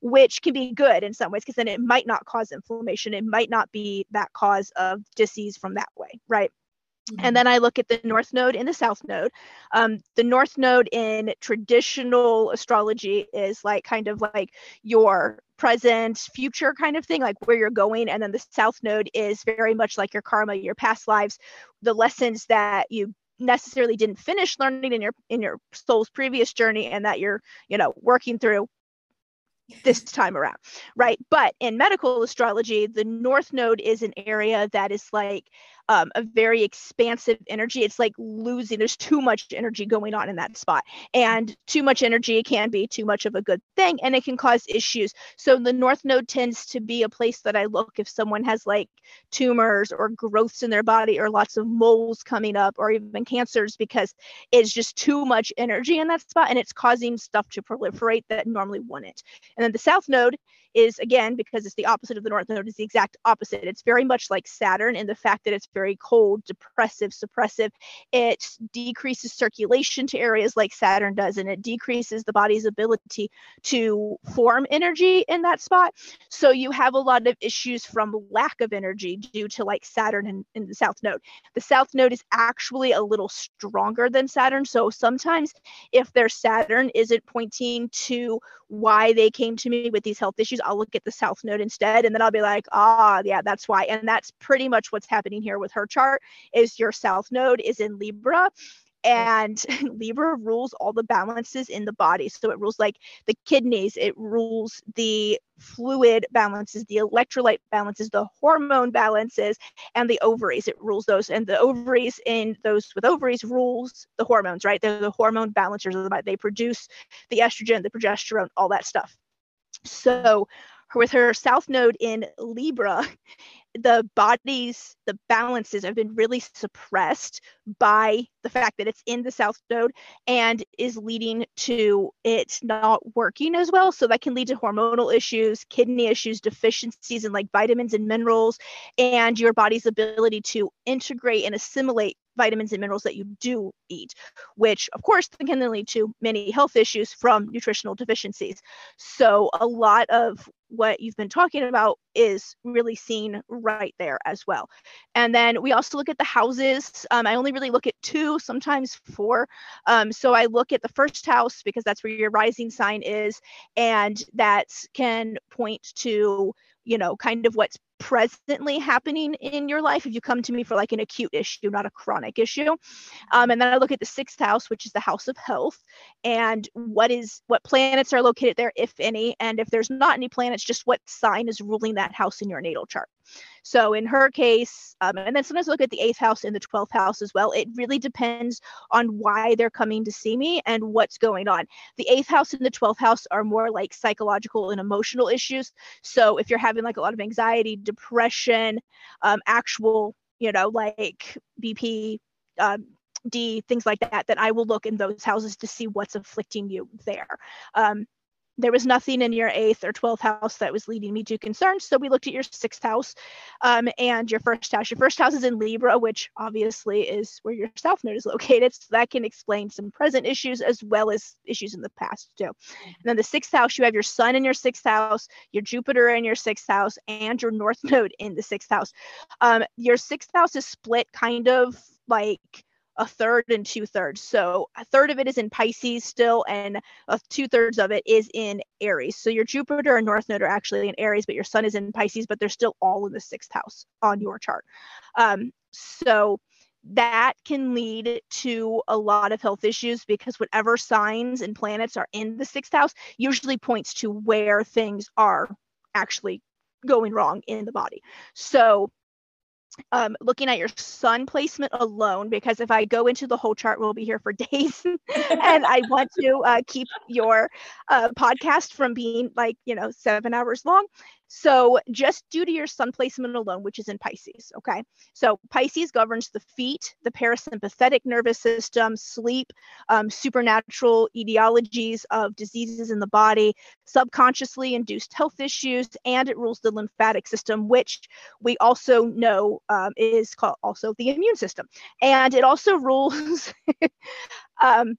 [SPEAKER 2] which can be good in some ways because then it might not cause inflammation. It might not be that cause of disease from that way, right? Mm-hmm. And then I look at the North Node and the South Node. Um, the North Node in traditional astrology is like kind of like your present, future kind of thing, like where you're going. And then the South Node is very much like your karma, your past lives, the lessons that you necessarily didn't finish learning in your in your soul's previous journey and that you're you know working through this time around right? But in medical astrology the north node is an area that is like um, a very expansive energy. It's like losing, there's too much energy going on in that spot. And too much energy can be too much of a good thing and it can cause issues. So the North Node tends to be a place that I look if someone has like tumors or growths in their body or lots of moles coming up or even cancers because it's just too much energy in that spot and it's causing stuff to proliferate that normally wouldn't. And then the South Node is again because it's the opposite of the north node is the exact opposite. It's very much like saturn in the fact that it's very cold depressive suppressive. It decreases circulation to areas like saturn does and it decreases the body's ability to form energy in that spot. So you have a lot of issues from lack of energy due to like saturn in, in the south node. The south node is actually a little stronger than saturn so sometimes if their saturn isn't pointing to why they came to me with these health issues I'll look at the South Node instead. And then I'll be like, ah, yeah, that's why. And that's pretty much what's happening here with her chart is your South Node is in Libra and Libra rules all the balances in the body. So it rules like the kidneys, it rules the fluid balances, the electrolyte balances, the hormone balances, and the ovaries. It rules those. And the ovaries in those with ovaries rules the hormones, right? They're the hormone balancers of the body. They produce the estrogen, the progesterone, all that stuff. So with her south node in Libra, the bodies, the balances have been really suppressed by the fact that it's in the south node and is leading to it not working as well so that can lead to hormonal issues kidney issues deficiencies in like vitamins and minerals and your body's ability to integrate and assimilate vitamins and minerals that you do eat, which of course can then lead to many health issues from nutritional deficiencies. So a lot of what you've been talking about is really seen right there as well. And then we also look at the houses. Um, I only really look at two, sometimes four. Um, so I look at the first house because that's where your rising sign is, and that can point to you know kind of what's presently happening in your life if you come to me for like an acute issue not a chronic issue um, and then i look at the sixth house which is the house of health and what is what planets are located there if any and if there's not any planets just what sign is ruling that house in your natal chart so in her case, um, and then sometimes look at the eighth house and the 12th house as well. It really depends on why they're coming to see me and what's going on. The eighth house and the 12th house are more like psychological and emotional issues. So if you're having like a lot of anxiety, depression, um, actual, you know, like BP, um, D, things like that, then I will look in those houses to see what's afflicting you there. Um, there was nothing in your eighth or 12th house that was leading me to concerns. So we looked at your sixth house um, and your first house. Your first house is in Libra, which obviously is where your south node is located. So that can explain some present issues as well as issues in the past too. And then the sixth house, you have your sun in your sixth house, your Jupiter in your sixth house, and your north node in the sixth house. Um, your sixth house is split kind of like a third and two thirds. So a third of it is in Pisces still, and two thirds of it is in Aries. So your Jupiter and North Node are actually in Aries, but your Sun is in Pisces, but they're still all in the sixth house on your chart. Um, so that can lead to a lot of health issues because whatever signs and planets are in the sixth house usually points to where things are actually going wrong in the body. So um, looking at your sun placement alone, because if I go into the whole chart, we'll be here for days. and I want to uh, keep your uh, podcast from being like, you know, seven hours long. So just due to your sun placement alone, which is in Pisces, okay? So Pisces governs the feet, the parasympathetic nervous system, sleep, um, supernatural etiologies of diseases in the body, subconsciously induced health issues, and it rules the lymphatic system, which we also know um, is called also the immune system. And it also rules um,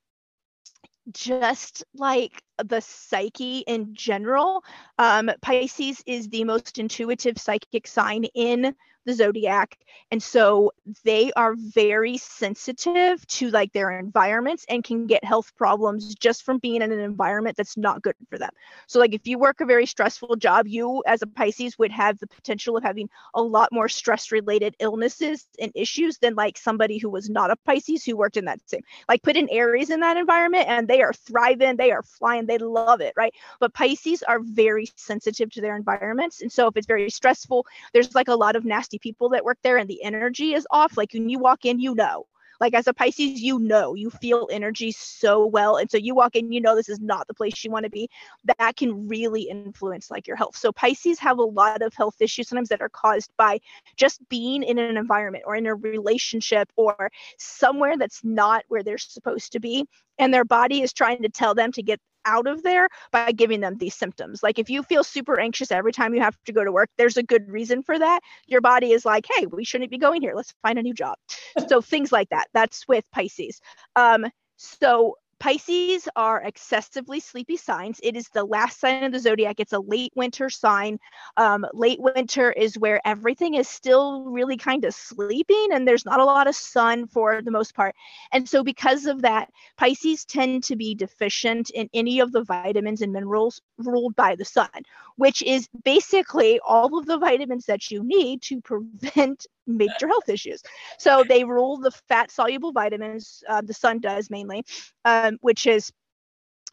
[SPEAKER 2] just like the psyche in general, um, Pisces is the most intuitive psychic sign in the zodiac. And so they are very sensitive to like their environments and can get health problems just from being in an environment that's not good for them. So like if you work a very stressful job you as a pisces would have the potential of having a lot more stress related illnesses and issues than like somebody who was not a pisces who worked in that same like put in aries in that environment and they are thriving they are flying they love it right? But pisces are very sensitive to their environments. And so if it's very stressful there's like a lot of nasty people that work there and the energy is off, like when you walk in, you know. Like as a Pisces, you know, you feel energy so well. And so you walk in, you know, this is not the place you want to be. That can really influence like your health. So Pisces have a lot of health issues sometimes that are caused by just being in an environment or in a relationship or somewhere that's not where they're supposed to be. And their body is trying to tell them to get out of there by giving them these symptoms. Like if you feel super anxious every time you have to go to work, there's a good reason for that. Your body is like, hey, we shouldn't be going here. Let's find a new job. so things like that. That's with Pisces. Um, so Pisces are excessively sleepy signs. It is the last sign of the zodiac. It's a late winter sign. Um, late winter is where everything is still really kind of sleeping and there's not a lot of sun for the most part. And so, because of that, Pisces tend to be deficient in any of the vitamins and minerals ruled by the sun, which is basically all of the vitamins that you need to prevent major health issues. So they rule the fat soluble vitamins, uh, the sun does mainly, um, which is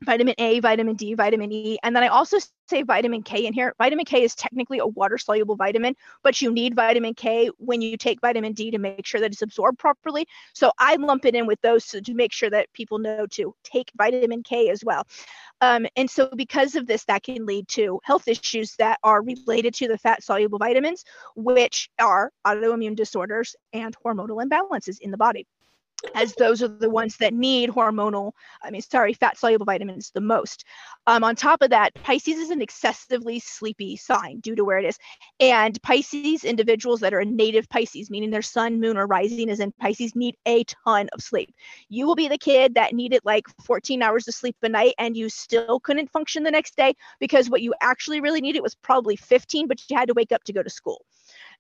[SPEAKER 2] vitamin A, vitamin D, vitamin E. And then I also say vitamin K in here. Vitamin K is technically a water soluble vitamin, but you need vitamin K when you take vitamin D to make sure that it's absorbed properly. So I lump it in with those to, make sure that people know to take vitamin K as well. Um, and so, because of this, that can lead to health issues that are related to the fat soluble vitamins, which are autoimmune disorders and hormonal imbalances in the body as those are the ones that need hormonal, I mean, sorry, fat soluble vitamins the most. Um, on top of that, Pisces is an excessively sleepy sign due to where it is. And Pisces individuals that are a native Pisces, meaning their sun, moon, or rising is in Pisces, need a ton of sleep. You will be the kid that needed like 14 hours of sleep a night and you still couldn't function the next day because what you actually really needed was probably 15, but you had to wake up to go to school.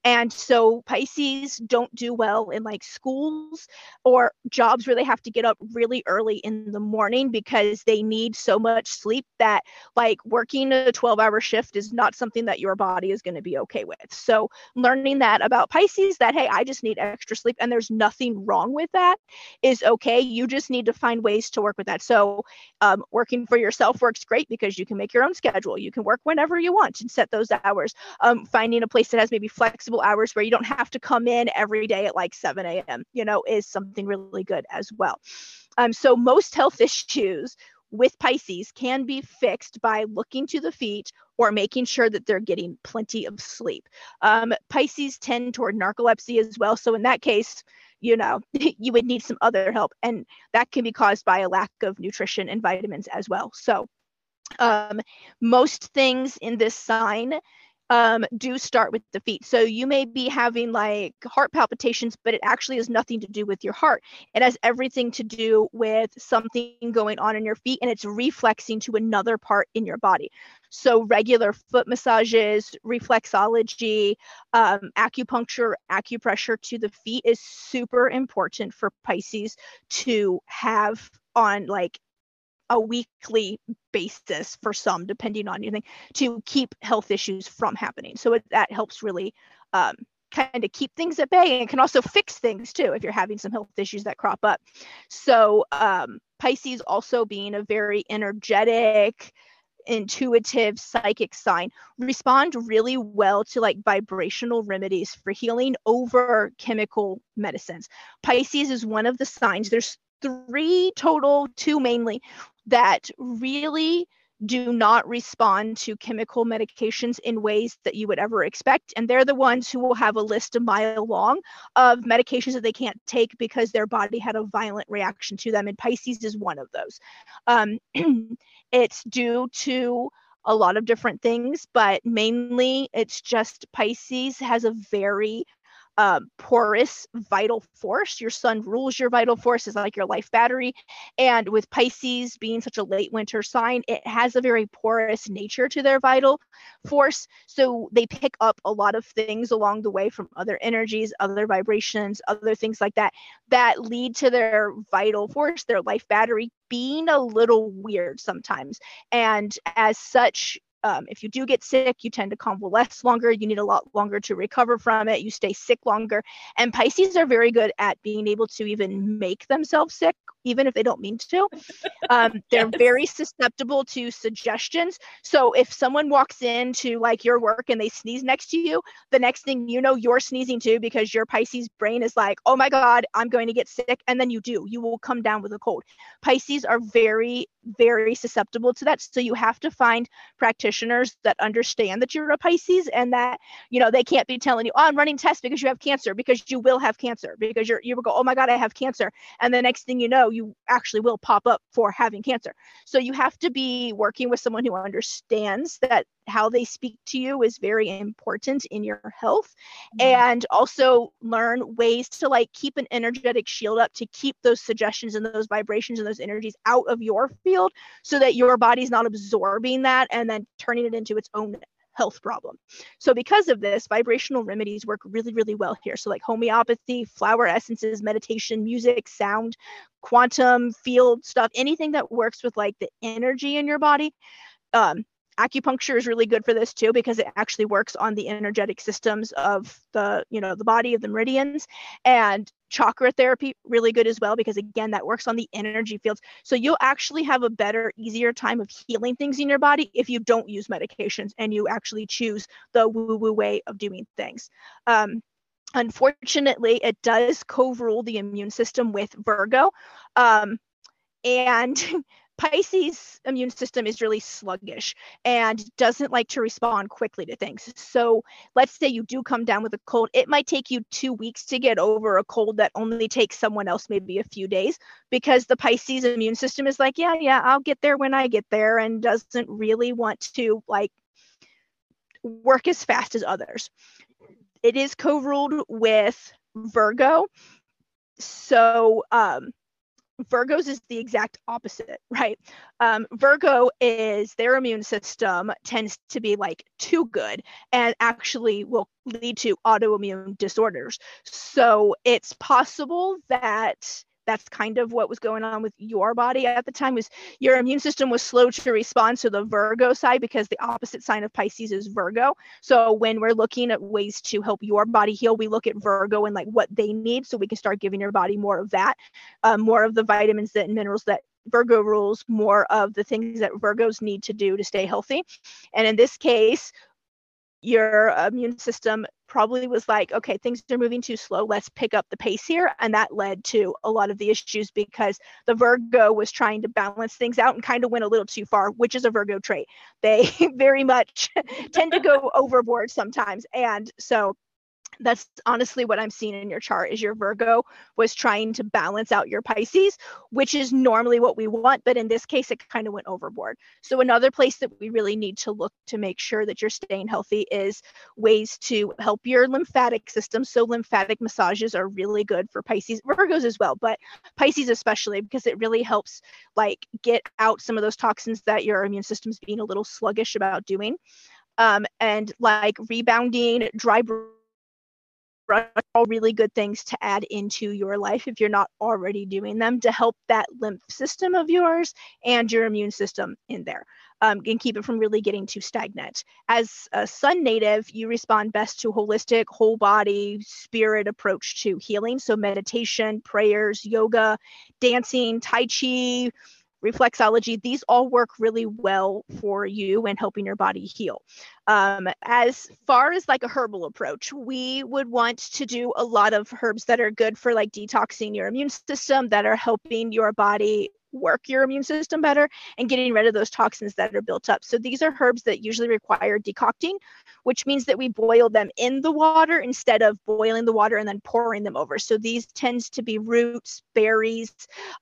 [SPEAKER 2] And so Pisces don't do well in like schools or jobs where they have to get up really early in the morning because they need so much sleep that like working a 12 hour shift is not something that your body is going to be okay with. So learning that about Pisces that, hey, I just need extra sleep and there's nothing wrong with that is okay. You just need to find ways to work with that. So um, working for yourself works great because you can make your own schedule. You can work whenever you want and set those hours. Um, finding a place that has maybe flexible flexible hours where you don't have to come in every day at like 7 a.m., you know, is something really good as well. Um, so most health issues with Pisces can be fixed by looking to the feet or making sure that they're getting plenty of sleep. Um, Pisces tend toward narcolepsy as well. So in that case, you know, you would need some other help. And that can be caused by a lack of nutrition and vitamins as well. So um, most things in this sign um, do start with the feet. So you may be having like heart palpitations, but it actually has nothing to do with your heart. It has everything to do with something going on in your feet and it's reflexing to another part in your body. So regular foot massages, reflexology, um, acupuncture, acupressure to the feet is super important for Pisces to have on like a weekly basis for some, depending on anything, to keep health issues from happening. So it, that helps really um, kind of keep things at bay and can also fix things too if you're having some health issues that crop up. So um, Pisces also being a very energetic, intuitive psychic sign respond really well to like vibrational remedies for healing over chemical medicines. Pisces is one of the signs. There's three total, two mainly, that really do not respond to chemical medications in ways that you would ever expect. And they're the ones who will have a list a mile long of medications that they can't take because their body had a violent reaction to them. And Pisces is one of those. Um, it's due to a lot of different things, but mainly it's just Pisces has a very um, porous vital force. Your sun rules your vital force, is like your life battery. And with Pisces being such a late winter sign, it has a very porous nature to their vital force. So they pick up a lot of things along the way from other energies, other vibrations, other things like that, that lead to their vital force, their life battery being a little weird sometimes. And as such, um, if you do get sick, you tend to convalesce longer. You need a lot longer to recover from it. You stay sick longer. And Pisces are very good at being able to even make themselves sick, even if they don't mean to. Um, they're very susceptible to suggestions. So if someone walks into like your work and they sneeze next to you, the next thing you know, you're sneezing too because your Pisces brain is like, oh my God, I'm going to get sick. And then you do. You will come down with a cold. Pisces are very, very susceptible to that. So you have to find practitioners that understand that you're a Pisces and that, you know, they can't be telling you, oh, I'm running tests because you have cancer, because you will have cancer, because you're, you will go, oh my God, I have cancer. And the next thing you know, you actually will pop up for having cancer. So you have to be working with someone who understands that how they speak to you is very important in your health mm-hmm. and also learn ways to like keep an energetic shield up to keep those suggestions and those vibrations and those energies out of your field so that your body's not absorbing that and then turning it into its own health problem. So because of this, vibrational remedies work really, really well here. So like homeopathy, flower essences, meditation, music, sound, quantum field stuff, anything that works with like the energy in your body um, acupuncture is really good for this too because it actually works on the energetic systems of the you know the body of the meridians. And chakra therapy really good as well because again that works on the energy fields. So you'll actually have a better easier time of healing things in your body if you don't use medications and you actually choose the woo woo way of doing things. Um, unfortunately it does co-rule the immune system with virgo. Um, and Pisces immune system is really sluggish and doesn't like to respond quickly to things. So let's say you do come down with a cold, it might take you two weeks to get over a cold that only takes someone else maybe a few days because the Pisces immune system is like, yeah, yeah, I'll get there when I get there and doesn't really want to like work as fast as others. It is co-ruled with Virgo. So um Virgos is the exact opposite, right? Um, Virgo is their immune system tends to be like too good and actually will lead to autoimmune disorders. So it's possible that that's kind of what was going on with your body at the time was your immune system was slow to respond to the virgo side because the opposite sign of pisces is virgo so when we're looking at ways to help your body heal we look at virgo and like what they need so we can start giving your body more of that um, more of the vitamins that and minerals that Virgo rules, more of the things that Virgos need to do to stay healthy. And in this case, your immune system probably was like, okay, things are moving too slow. Let's pick up the pace here. And that led to a lot of the issues because the Virgo was trying to balance things out and kind of went a little too far, which is a Virgo trait. They very much tend to go overboard sometimes. And so that's honestly what i'm seeing in your chart is your virgo was trying to balance out your pisces which is normally what we want but in this case it kind of went overboard. So another place that we really need to look to make sure that you're staying healthy is ways to help your lymphatic system. So lymphatic massages are really good for pisces virgos as well but pisces especially because it really helps like get out some of those toxins that your immune system's being a little sluggish about doing. Um, and like rebounding dry all really good things to add into your life if you're not already doing them to help that lymph system of yours and your immune system in there um, and keep it from really getting too stagnant. As a sun native, you respond best to holistic, whole body, spirit approach to healing. So, meditation, prayers, yoga, dancing, Tai Chi, reflexology, these all work really well for you and helping your body heal. Um, as far as like a herbal approach, we would want to do a lot of herbs that are good for like detoxing your immune system, that are helping your body work your immune system better and getting rid of those toxins that are built up. So these are herbs that usually require decocting, which means that we boil them in the water instead of boiling the water and then pouring them over. So these tends to be roots, berries,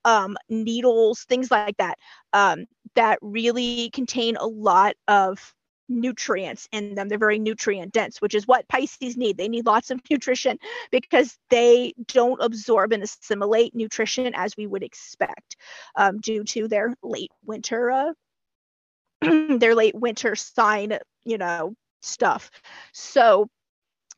[SPEAKER 2] um, needles, things like that, um, that really contain a lot of nutrients in them. They're very nutrient dense, which is what Pisces need. They need lots of nutrition because they don't absorb and assimilate nutrition as we would expect um, due to their late winter, uh, their late winter sign, you know, stuff. So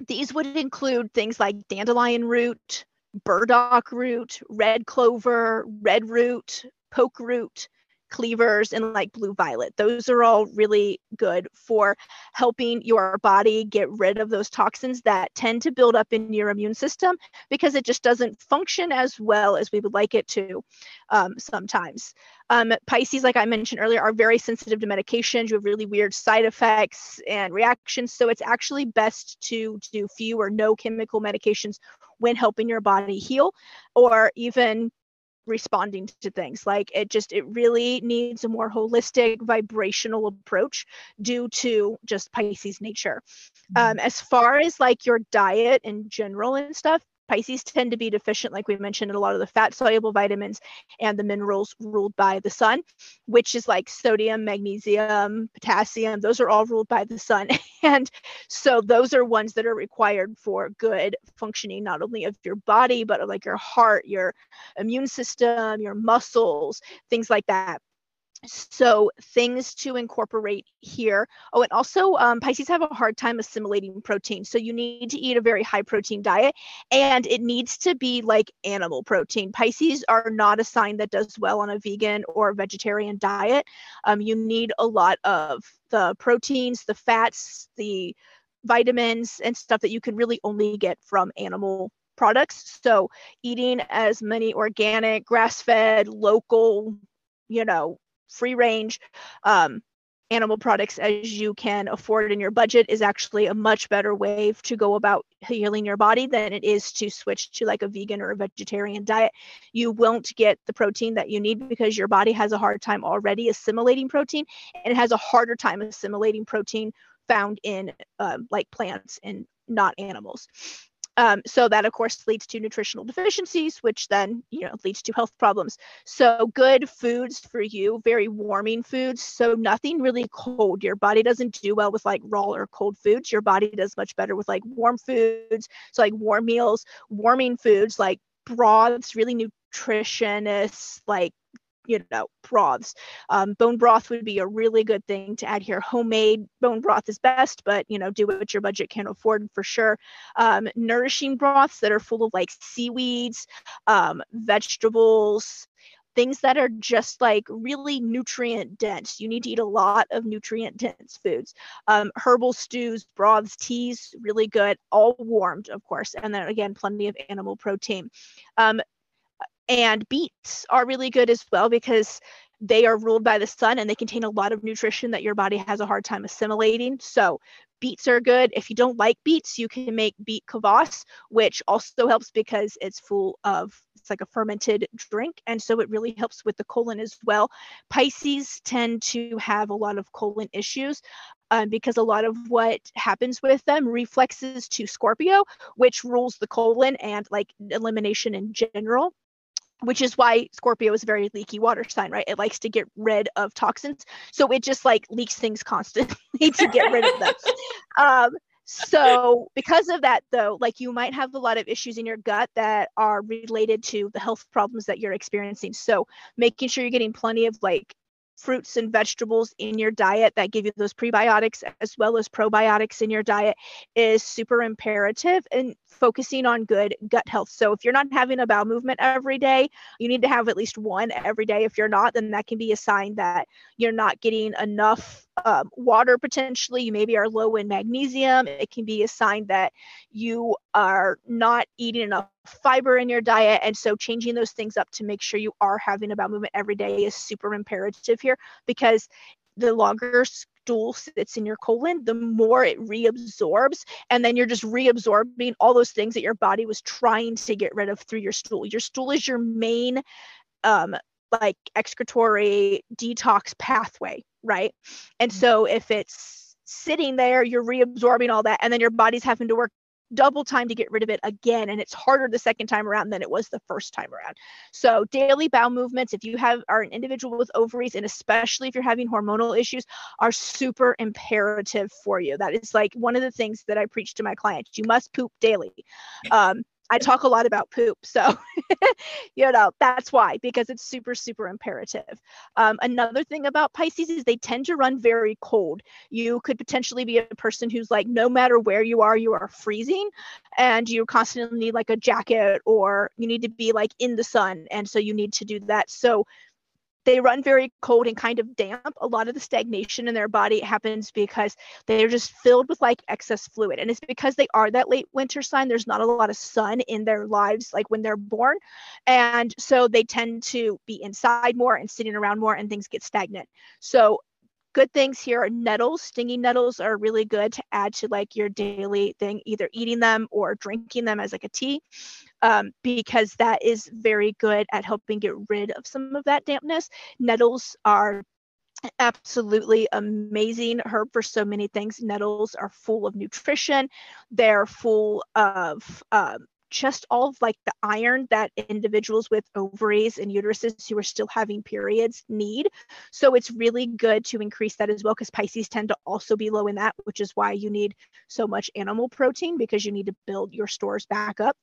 [SPEAKER 2] these would include things like dandelion root, burdock root, red clover, red root, poke root, cleavers and like blue violet. Those are all really good for helping your body get rid of those toxins that tend to build up in your immune system because it just doesn't function as well as we would like it to um, sometimes. Um, Pisces, like I mentioned earlier, are very sensitive to medications. You have really weird side effects and reactions. So it's actually best to do few or no chemical medications when helping your body heal or even responding to things like it just it really needs a more holistic vibrational approach due to just pisces nature mm-hmm. um, as far as like your diet in general and stuff Pisces tend to be deficient, like we mentioned, in a lot of the fat soluble vitamins and the minerals ruled by the sun, which is like sodium, magnesium, potassium. Those are all ruled by the sun. And so those are ones that are required for good functioning, not only of your body, but of like your heart, your immune system, your muscles, things like that. So things to incorporate here. Oh and also um, pisces have a hard time assimilating protein so you need to eat a very high protein diet and it needs to be like animal protein. Pisces are not a sign that does well on a vegan or vegetarian diet. Um, you need a lot of the proteins the fats the vitamins and stuff that you can really only get from animal products. So eating as many organic grass fed local you know free range um, animal products as you can afford in your budget is actually a much better way to go about healing your body than it is to switch to like a vegan or a vegetarian diet. You won't get the protein that you need because your body has a hard time already assimilating protein and it has a harder time assimilating protein found in um, like plants and not animals. Um, so that of course leads to nutritional deficiencies, which then you know leads to health problems. So good foods for you, very warming foods. So nothing really cold. Your body doesn't do well with like raw or cold foods. Your body does much better with like warm foods. So like warm meals, warming foods like broths, really nutritious, like you know broths um, bone broth would be a really good thing to add here homemade bone broth is best but you know do what your budget can afford for sure um, nourishing broths that are full of like seaweeds um, vegetables things that are just like really nutrient dense. You need to eat a lot of nutrient dense foods. Um, herbal stews, broths, teas, really good, all warmed, of course. And then again, plenty of animal protein. Um, and beets are really good as well because they are ruled by the sun and they contain a lot of nutrition that your body has a hard time assimilating. So beets are good. If you don't like beets, you can make beet kvass, which also helps because it's full of it's like a fermented drink and so it really helps with the colon as well. Pisces tend to have a lot of colon issues. Um, because a lot of what happens with them reflexes to Scorpio, which rules the colon and like elimination in general which is why Scorpio is a very leaky water sign, right? It likes to get rid of toxins. So it just like leaks things constantly to get rid of them. Um, so because of that though, like you might have a lot of issues in your gut that are related to the health problems that you're experiencing. So making sure you're getting plenty of like fruits and vegetables in your diet that give you those prebiotics as well as probiotics in your diet is super imperative and focusing on good gut health. So if you're not having a bowel movement every day, you need to have at least one every day. If you're not, then that can be a sign that you're not getting enough um, water potentially. You maybe are low in magnesium. It can be a sign that you are not eating enough fiber in your diet. And so changing those things up to make sure you are having a bowel movement every day is super imperative here because the longer stool sits in your colon, the more it reabsorbs. And then you're just reabsorbing all those things that your body was trying to get rid of through your stool. Your stool is your main um, like excretory detox pathway, right? And mm-hmm. so if it's sitting there, you're reabsorbing all that, and then your body's having to work double time to get rid of it again and it's harder the second time around than it was the first time around. So daily bowel movements if you have are an individual with ovaries and especially if you're having hormonal issues are super imperative for you. That is like one of the things that i preach to my clients. You must poop daily. Um, I talk a lot about poop. So, you know, that's why, because it's super, super imperative. Um, another thing about Pisces is they tend to run very cold. You could potentially be a person who's like, no matter where you are, you are freezing and you constantly need like a jacket or you need to be like in the sun. And so you need to do that. So, they run very cold and kind of damp. A lot of the stagnation in their body happens because they're just filled with like excess fluid. And it's because they are that late winter sign. There's not a lot of sun in their lives, like when they're born. And so they tend to be inside more and sitting around more, and things get stagnant. So good things here are nettles. Stinging nettles are really good to add to like your daily thing either eating them or drinking them as like a tea um, because that is very good at helping get rid of some of that dampness. Nettles are absolutely amazing. Herb for so many things. Nettles are full of nutrition. They're full of um, just all of like the iron that individuals with ovaries and uteruses who are still having periods need. So it's really good to increase that as well because Pisces tend to also be low in that, which is why you need so much animal protein because you need to build your stores back up.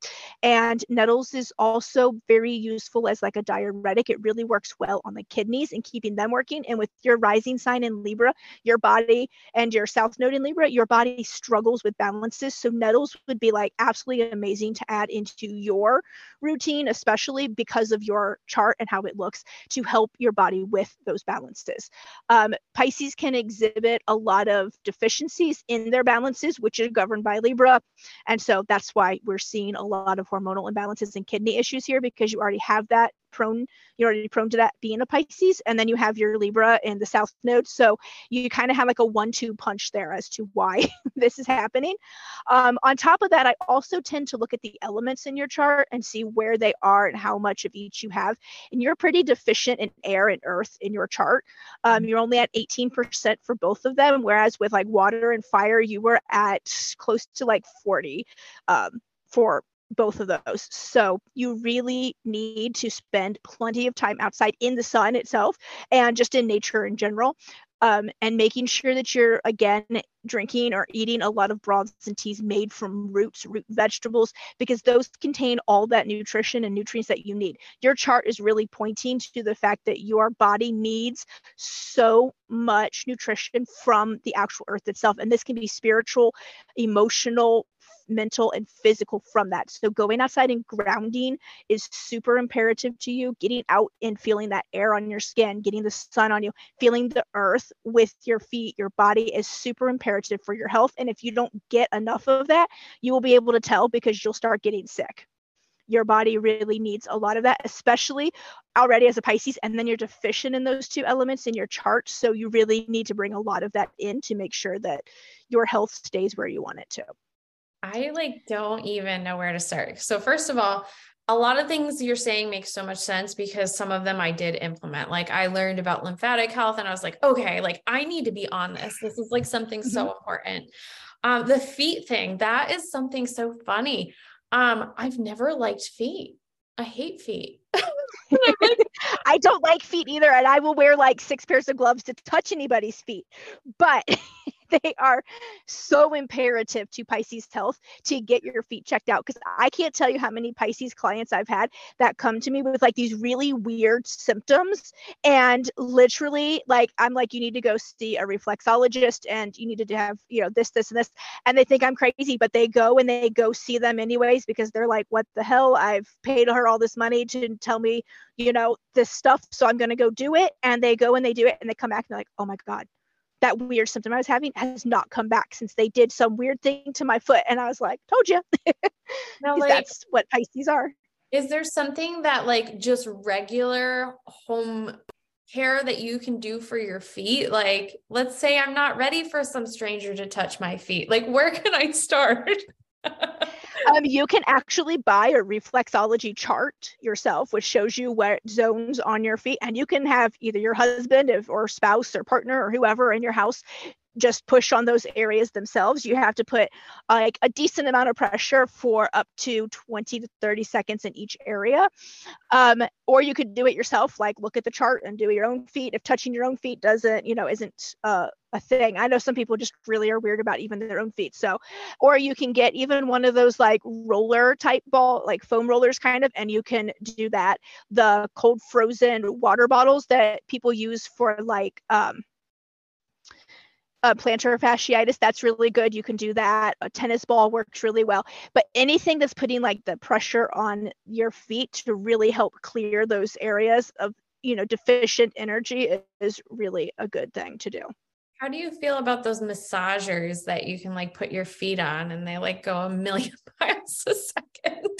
[SPEAKER 2] And nettles is also very useful as like a diuretic. It really works well on the kidneys and keeping them working. And with your rising sign in Libra, your body and your south node in Libra, your body struggles with balances. So nettles would be like absolutely amazing to add into your routine, especially because of your chart and how it looks to help your body with those balances. Um, Pisces can exhibit a lot of deficiencies in their balances, which is governed by Libra. And so that's why we're seeing a lot of hormonal imbalances and kidney issues here because you already have that prone you're already prone to that being a pisces and then you have your libra in the south node. So you kind of have like a one-two punch there as to why this is happening. Um, on top of that i also tend to look at the elements in your chart and see where they are and how much of each you have. And you're pretty deficient in air and earth in your chart. Um, you're only at 18% for both of them whereas with like water and fire you were at close to like 40 um, for both of those. So you really need to spend plenty of time outside in the sun itself and just in nature in general. Um, and making sure that you're again drinking or eating a lot of broths and teas made from roots, root vegetables, because those contain all that nutrition and nutrients that you need. Your chart is really pointing to the fact that your body needs so much nutrition from the actual earth itself. And this can be spiritual, emotional, mental and physical from that. So going outside and grounding is super imperative to you. Getting out and feeling that air on your skin, getting the sun on you, feeling the earth with your feet, your body is super imperative for your health. And if you don't get enough of that, you will be able to tell because you'll start getting sick your body really needs a lot of that, especially already as a Pisces, and then you're deficient in those two elements in your chart. So you really need to bring a lot of that in to make sure that your health stays where you want it to.
[SPEAKER 1] I like don't even know where to start. So first of all, a lot of things you're saying make so much sense because some of them I did implement. Like I learned about lymphatic health and I was like, okay, like I need to be on this. This is like something mm-hmm. so important. Um, the feet thing, that is something so funny. Um, I've never liked feet. I hate feet.
[SPEAKER 2] I don't like feet either, and I will wear like six pairs of gloves to touch anybody's feet. But they are so imperative to Pisces health to get your feet checked out. Because I can't tell you how many Pisces clients I've had that come to me with like these really weird symptoms. And literally, like, I'm like, you need to go see a reflexologist and you needed to have, you know, this, this, and this. And they think I'm crazy, but they go and they go see them anyways because they're like, what the hell? I've paid her all this money to tell me, you know, this stuff. So I'm going to go do it. And they go and they do it and they come back and they're like, oh my God, that weird symptom I was having has not come back since they did some weird thing to my foot. And I was like, told you. now, like, that's what Pisces are.
[SPEAKER 1] Is there something that like just regular home care that you can do for your feet? Like, let's say I'm not ready for some stranger to touch my feet. Like, where can I start?
[SPEAKER 2] Um, you can actually buy a reflexology chart yourself, which shows you what zones on your feet, and you can have either your husband or spouse or partner or whoever in your house just push on those areas themselves. You have to put like a decent amount of pressure for up to 20 to 30 seconds in each area. Um, or you could do it yourself, like look at the chart and do your own feet. If touching your own feet doesn't, you know, isn't uh, a thing. I know some people just really are weird about even their own feet. So, or you can get even one of those like roller type ball, like foam rollers kind of, and you can do that. The cold frozen water bottles that people use for like, um, uh, plantar fasciitis, that's really good. You can do that. A tennis ball works really well. But anything that's putting like the pressure on your feet to really help clear those areas of, you know, deficient energy is really a good thing to do.
[SPEAKER 1] How do you feel about those massagers that you can like put your feet on and they like go a million miles a second?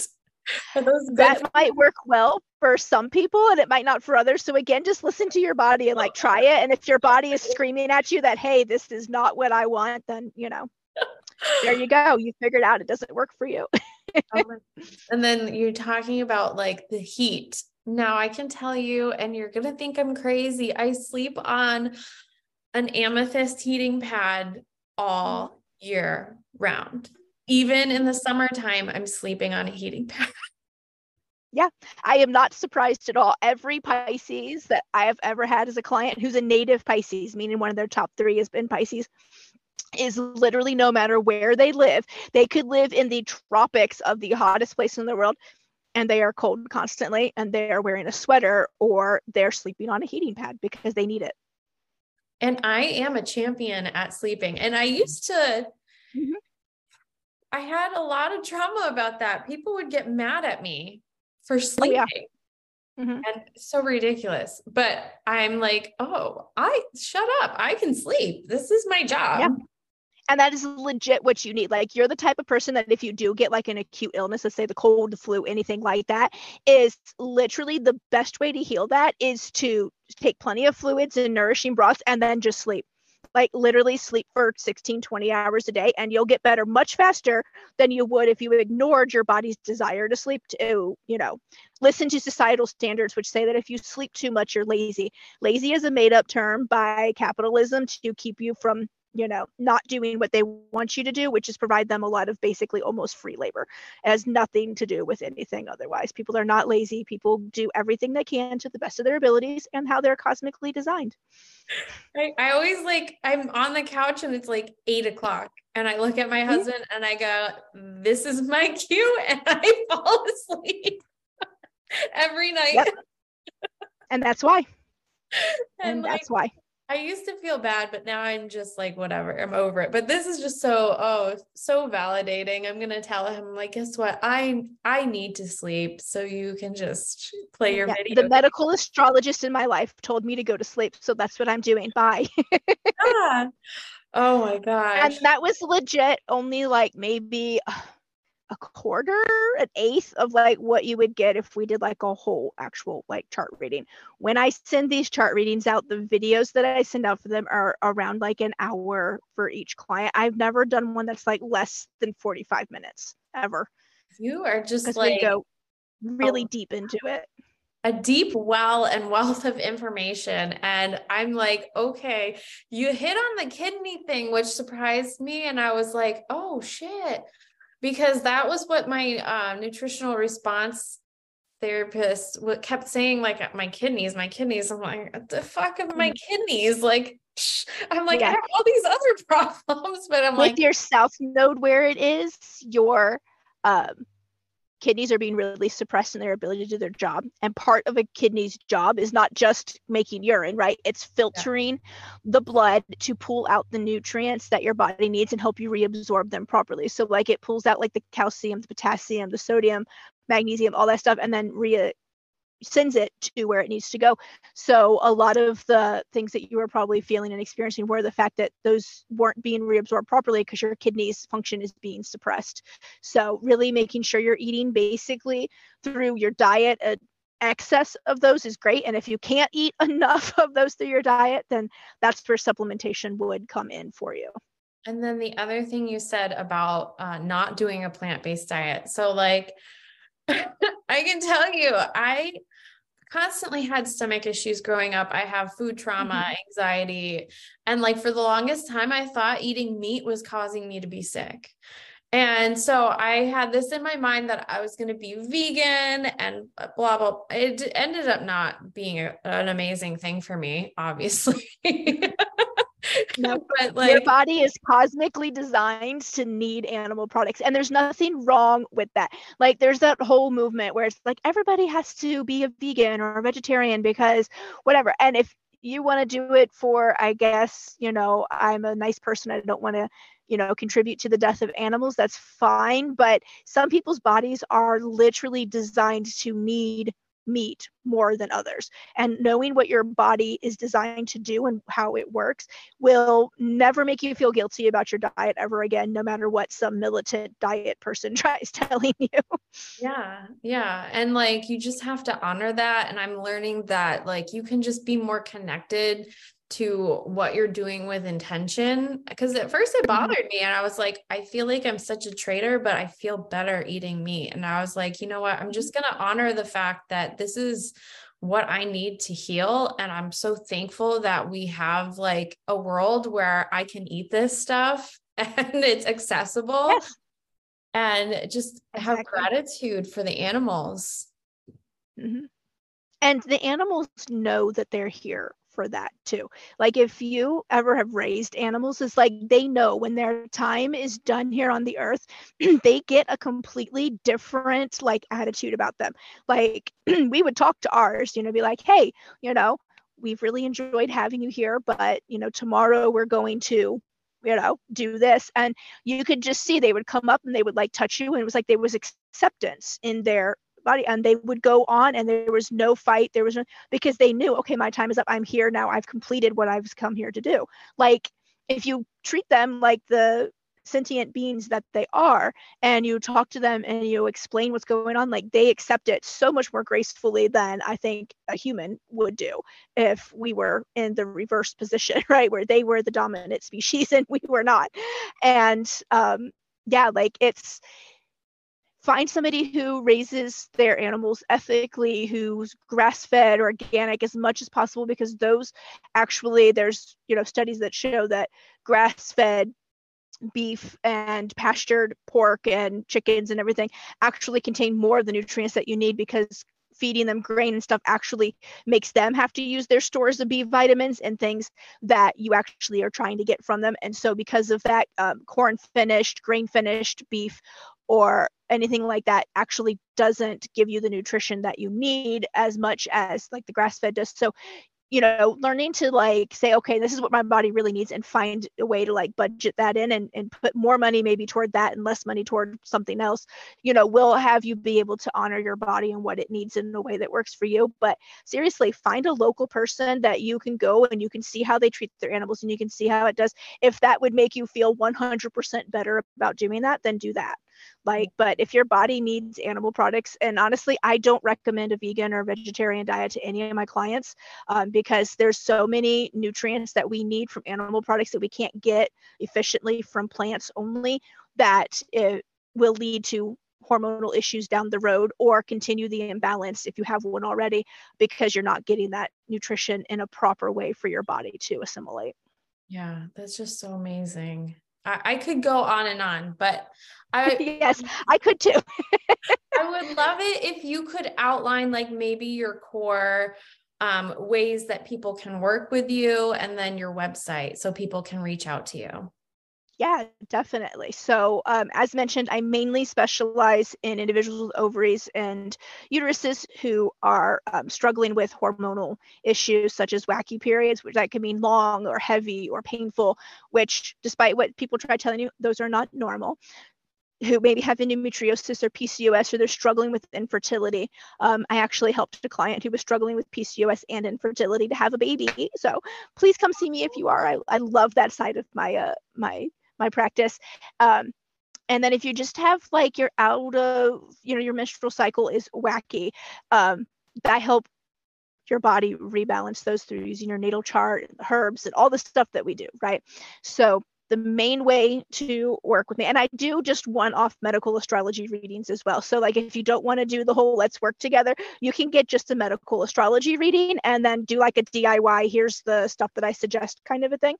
[SPEAKER 2] that might work well for some people and it might not for others. So again, just listen to your body and like try it. And if your body is screaming at you that, hey, this is not what I want, then you know, there you go. You figured out it doesn't work for you.
[SPEAKER 1] Oh and then you're talking about like the heat. Now I can tell you, and you're gonna think I'm crazy. I sleep on an amethyst heating pad all year round even in the summertime, I'm sleeping on a heating pad.
[SPEAKER 2] Yeah, I am not surprised at all. Every Pisces that I have ever had as a client who's a native Pisces, meaning one of their top three has been Pisces, is literally no matter where they live, they could live in the tropics of the hottest place in the world and they are cold constantly and they are wearing a sweater or they're sleeping on a heating pad because they need it.
[SPEAKER 1] And I am a champion at sleeping. And I used to, mm-hmm. I had a lot of trauma about that. People would get mad at me for sleeping. Oh, yeah. Mm-hmm. And so ridiculous. But I'm like, oh, I shut up. I can sleep. This is my job. Yeah.
[SPEAKER 2] And that is legit what you need. Like you're the type of person that if you do get like an acute illness, let's say the cold, the flu, anything like that, is literally the best way to heal that is to take plenty of fluids and nourishing broths and then just sleep like literally sleep for 16 20 hours a day and you'll get better much faster than you would if you ignored your body's desire to sleep to you know listen to societal standards which say that if you sleep too much you're lazy. Lazy is a made up term by capitalism to keep you from you know not doing what they want you to do which is provide them a lot of basically almost free labor. It has nothing to do with anything otherwise. People are not lazy. People do everything they can to the best of their abilities and how they're cosmically designed.
[SPEAKER 1] I, I always like i'm on the couch and it's like eight o'clock and i look at my mm-hmm. husband and i go this is my cue and i fall asleep every night. Yep.
[SPEAKER 2] and that's why. And, and like, that's why
[SPEAKER 1] I used to feel bad, but now I'm just like, whatever, I'm over it. But this is just so, oh, so validating. I'm gonna tell him, like, guess what? I I need to sleep. So you can just play your yeah, video.
[SPEAKER 2] The medical astrologist in my life told me to go to sleep. So that's what I'm doing. Bye.
[SPEAKER 1] yeah. Oh my gosh.
[SPEAKER 2] And that was legit only like maybe a quarter, an eighth of like what you would get if we did like a whole actual like chart reading. When I send these chart readings out, the videos that I send out for them are around like an hour for each client. I've never done one that's like less than 45 minutes ever.
[SPEAKER 1] You are just like
[SPEAKER 2] go really oh, deep into it.
[SPEAKER 1] A deep well and wealth of information. And I'm like, okay, you hit on the kidney thing, which surprised me. And I was like, oh shit because that was what my uh, nutritional response therapist what kept saying like my kidneys my kidneys i'm like the fuck of my mm. kidneys like i'm like yeah. i have all these other problems but i'm
[SPEAKER 2] with
[SPEAKER 1] like
[SPEAKER 2] your south node where it is your um kidneys are being really suppressed in their ability to do their job. And part of a kidney's job is not just making urine, right? It's filtering yeah. the blood to pull out the nutrients that your body needs and help you reabsorb them properly. So, like, it pulls out like the calcium, the potassium, the sodium, magnesium, all that stuff, and then re sends it to where it needs to go. So a lot of the things that you were probably feeling and experiencing were the fact that those weren't being reabsorbed properly because your kidneys function is being suppressed. So really making sure you're eating basically through your diet a excess of those is great and if you can't eat enough of those through your diet then that's where supplementation would come in for you
[SPEAKER 1] and then the other thing you said about uh, not doing a plant-based diet so like I can tell you, I constantly had stomach issues growing up. I have food trauma, mm-hmm. anxiety. And like for the longest time, I thought eating meat was causing me to be sick. And so I had this in my mind that I was going to be vegan and blah, blah. It ended up not being a, an amazing thing for me, obviously.
[SPEAKER 2] no, but like your body is cosmically designed to need animal products, and there's nothing wrong with that. Like there's that whole movement where it's like everybody has to be a vegan or a vegetarian because whatever. And if you want to do it for, I guess, you know, I'm a nice person. I don't want to you know contribute to the death of animals that's fine but some people's bodies are literally designed to need meat more than others. And knowing what your body is designed to do and how it works will never make you feel guilty about your diet ever again, no matter what some militant diet person tries telling you.
[SPEAKER 1] Yeah. Yeah. And like you just have to honor that. And I'm learning that like you can just be more connected to what you're doing with intention because at first it mm-hmm. bothered me and I was like I feel like I'm such a traitor but I feel better eating meat and I was like you know what I'm just going to honor the fact that this is what I need to heal and I'm so thankful that we have like a world where I can eat this stuff and it's accessible yes. and just have gratitude for the animals.
[SPEAKER 2] Mm-hmm. And the animals know that they're here for that too. Like if you ever have raised animals, it's like they know when their time is done here on the earth, they get a completely different like attitude about them. Like we would talk to ours, you know, be like, hey, you know, we've really enjoyed having you here, but you know, tomorrow we're going to you know do this and you could just see they would come up and they would like touch you and it was like there was acceptance in their body and they would go on and there was no fight there was no because they knew okay my time is up i'm here now i've completed what i've come here to do. Like if you treat them like the sentient beings that they are and you talk to them and you explain what's going on like they accept it so much more gracefully than i think a human would do if we were in the reverse position right where they were the dominant species and we were not. And um yeah like it's find somebody who raises their animals ethically who's grass fed or organic as much as possible because those actually there's you know studies that show that grass fed beef and pastured pork and chickens and everything actually contain more of the nutrients that you need because feeding them grain and stuff actually makes them have to use their stores of B vitamins and things that you actually are trying to get from them. And so, because of that, um, corn finished, grain finished beef or anything like that actually doesn't give you the nutrition that you need as much as like the grass fed does. So you know learning to like say okay this is what my body really needs and find a way to like budget that in and, and put more money maybe toward that and less money toward something else you know will have you be able to honor your body and what it needs in a way that works for you. But seriously find a local person that you can go and you can see how they treat their animals and you can see how it does. If that would make you feel 100% better about doing that then do that like but if your body needs animal products and honestly i don't recommend a vegan or vegetarian diet to any of my clients um, because there's so many nutrients that we need from animal products that we can't get efficiently from plants only that it will lead to hormonal issues down the road or continue the imbalance if you have one already because you're not getting that nutrition in a proper way for your body to assimilate.
[SPEAKER 1] Yeah that's just so amazing I, I could go on and on, but I
[SPEAKER 2] yes, I could too.
[SPEAKER 1] I would love it if you could outline like maybe your core um, ways that people can work with you and then your website so people can reach out to you.
[SPEAKER 2] Yeah, definitely. So, um, as mentioned, I mainly specialize in individuals with ovaries and uteruses who are um, struggling with hormonal issues such as wacky periods, which that can mean long or heavy or painful, which, despite what people try telling you, those are not normal. Who maybe have endometriosis or PCOS or they're struggling with infertility. Um, I actually helped a client who was struggling with PCOS and infertility to have a baby. So please come see me if you are. I, I love that side of my uh, my my practice. Um, and then if you just have like your out of, you know, your menstrual cycle is wacky, um, that help your body rebalance those through using your natal chart, herbs, and all the stuff that we do, right? So the main way to work with me. And I do just one off medical astrology readings as well. So, like, if you don't want to do the whole let's work together, you can get just a medical astrology reading and then do like a DIY. Here's the stuff that I suggest, kind of a thing.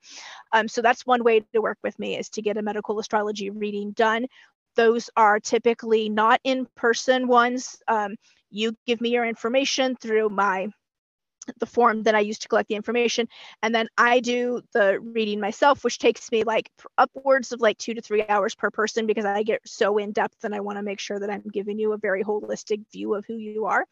[SPEAKER 2] Um, so, that's one way to work with me is to get a medical astrology reading done. Those are typically not in person ones. Um, you give me your information through my the form that I use to collect the information. And then I do the reading myself, which takes me like upwards of like two to three hours per person because I get so in depth and I want to make sure that I'm giving you a very holistic view of who you are.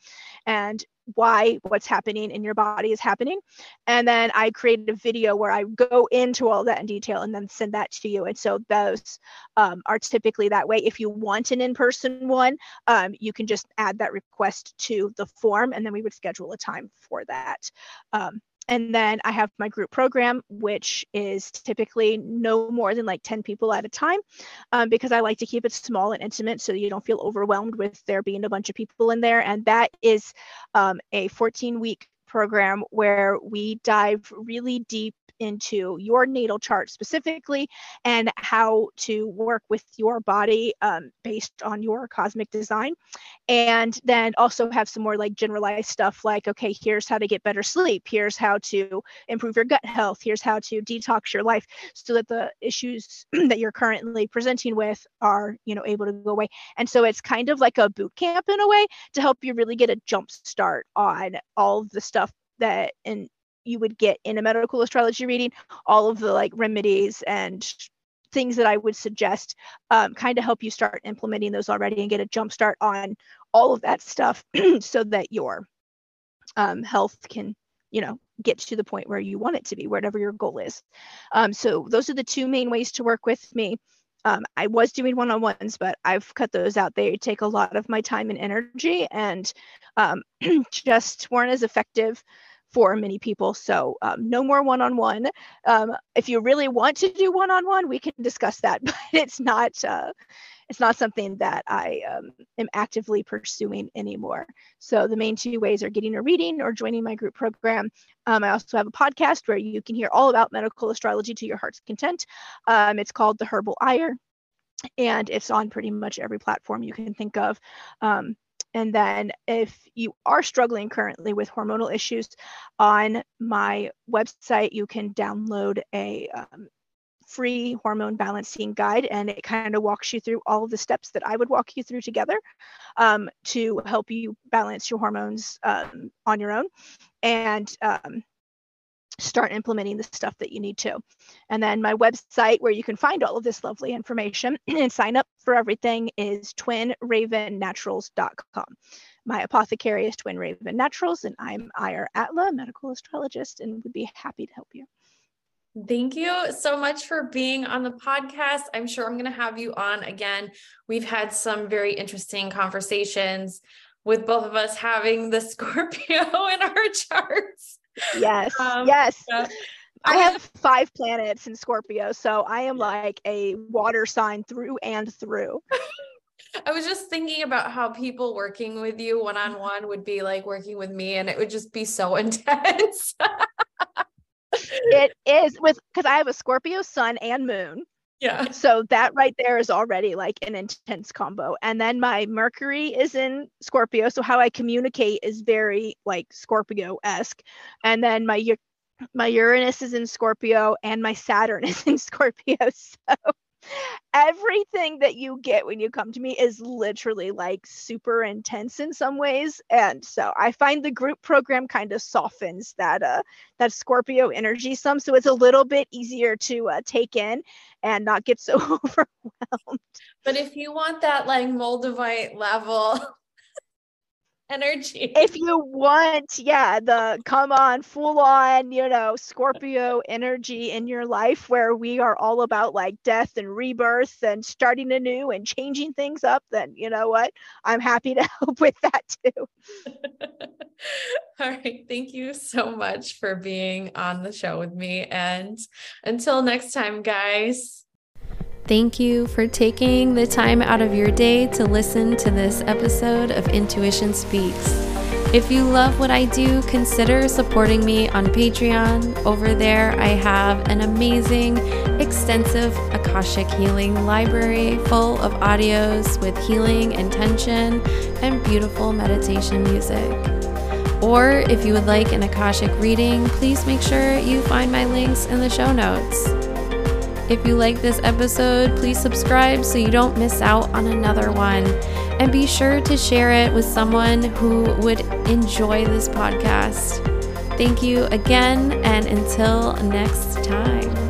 [SPEAKER 2] And why what's happening in your body is happening. And then I created a video where I go into all that in detail and then send that to you. And so those um, are typically that way. If you want an in person one, um, you can just add that request to the form and then we would schedule a time for that. Um, and then I have my group program, which is typically no more than like 10 people at a time um, because I like to keep it small and intimate so you don't feel overwhelmed with there being a bunch of people in there. And that is um, a 14 week program where we dive really deep into your natal chart specifically and how to work with your body um, based on your cosmic design. And then also have some more like generalized stuff like, okay, here's how to get better sleep. Here's how to improve your gut health. Here's how to detox your life so that the issues that you're currently presenting with are, you know, able to go away. And so it's kind of like a boot camp in a way to help you really get a jump start on all the stuff that and you would get in a medical astrology reading, all of the like remedies and things that I would suggest um, kind of help you start implementing those already and get a jump start on all of that stuff so that your um, health can, you know, get to the point where you want it to be, whatever your goal is. Um, so those are the two main ways to work with me. Um, I was doing one-on-ones, but I've cut those out. They take a lot of my time and energy, and um, just weren't as effective for many people. So um, no more one-on-one. Um, if you really want to do one-on-one, we can discuss that, but it's not uh, it's not something that I um, am actively pursuing anymore. So the main two ways are getting a reading or joining my group program. Um, I also have a podcast where you can hear all about medical astrology to your heart's content. Um, it's called The Herbal Ire and it's on pretty much every platform you can think of. Um, and then, if you are struggling currently with hormonal issues, on my website, you can download a um, free hormone balancing guide, and it kind of walks you through all the steps that I would walk you through together um, to help you balance your hormones um, on your own. And um, start implementing the stuff that you need to. And then my website where you can find all of this lovely information and sign up for everything is twinravennaturals.com. My apothecary is Twin Raven Naturals, and I'm Ire Atla, medical astrologist, and would be happy to help you.
[SPEAKER 1] Thank you so much for being on the podcast. I'm sure I'm going to have you on again. We've had some very interesting conversations with both of us having the Scorpio in our charts.
[SPEAKER 2] Yes. Um, yes. Yeah. I have five planets in Scorpio, so I am like a water sign through and through.
[SPEAKER 1] I was just thinking about how people working with you one on one would be like working with me, and it would just be so intense.
[SPEAKER 2] It is with because I have a Scorpio sun and moon.
[SPEAKER 1] Yeah.
[SPEAKER 2] So that right there is already like an intense combo. And then my Mercury is in Scorpio. So how I communicate is very like Scorpio esque. And then my my Uranus is in Scorpio and my Saturn is in Scorpio. So everything that you get when you come to me is literally like super intense in some ways and so i find the group program kind of softens that uh that scorpio energy some so it's a little bit easier to uh, take in and not get so overwhelmed.
[SPEAKER 1] But if you want that like moldavite level energy.
[SPEAKER 2] If you want, yeah, the come on, full on, you know, Scorpio energy in your life where we are all about like death and rebirth and starting anew and changing things up, then you know what? I'm happy to help with that too.
[SPEAKER 1] all right. Thank you so much for being on the show with me. And until next time, guys. Thank you for taking the time out of your day to listen to this episode of Intuition Speaks. If you love what I do, consider supporting me on Patreon. Over there, I have an amazing, extensive Akashic healing library full of audios with healing intention and beautiful meditation music. Or if you would like an Akashic reading, please make sure you find my links in the show notes. If you like this episode, please subscribe so you don't miss out on another one. And be sure to share it with someone who would enjoy this podcast. Thank you again, and until next time.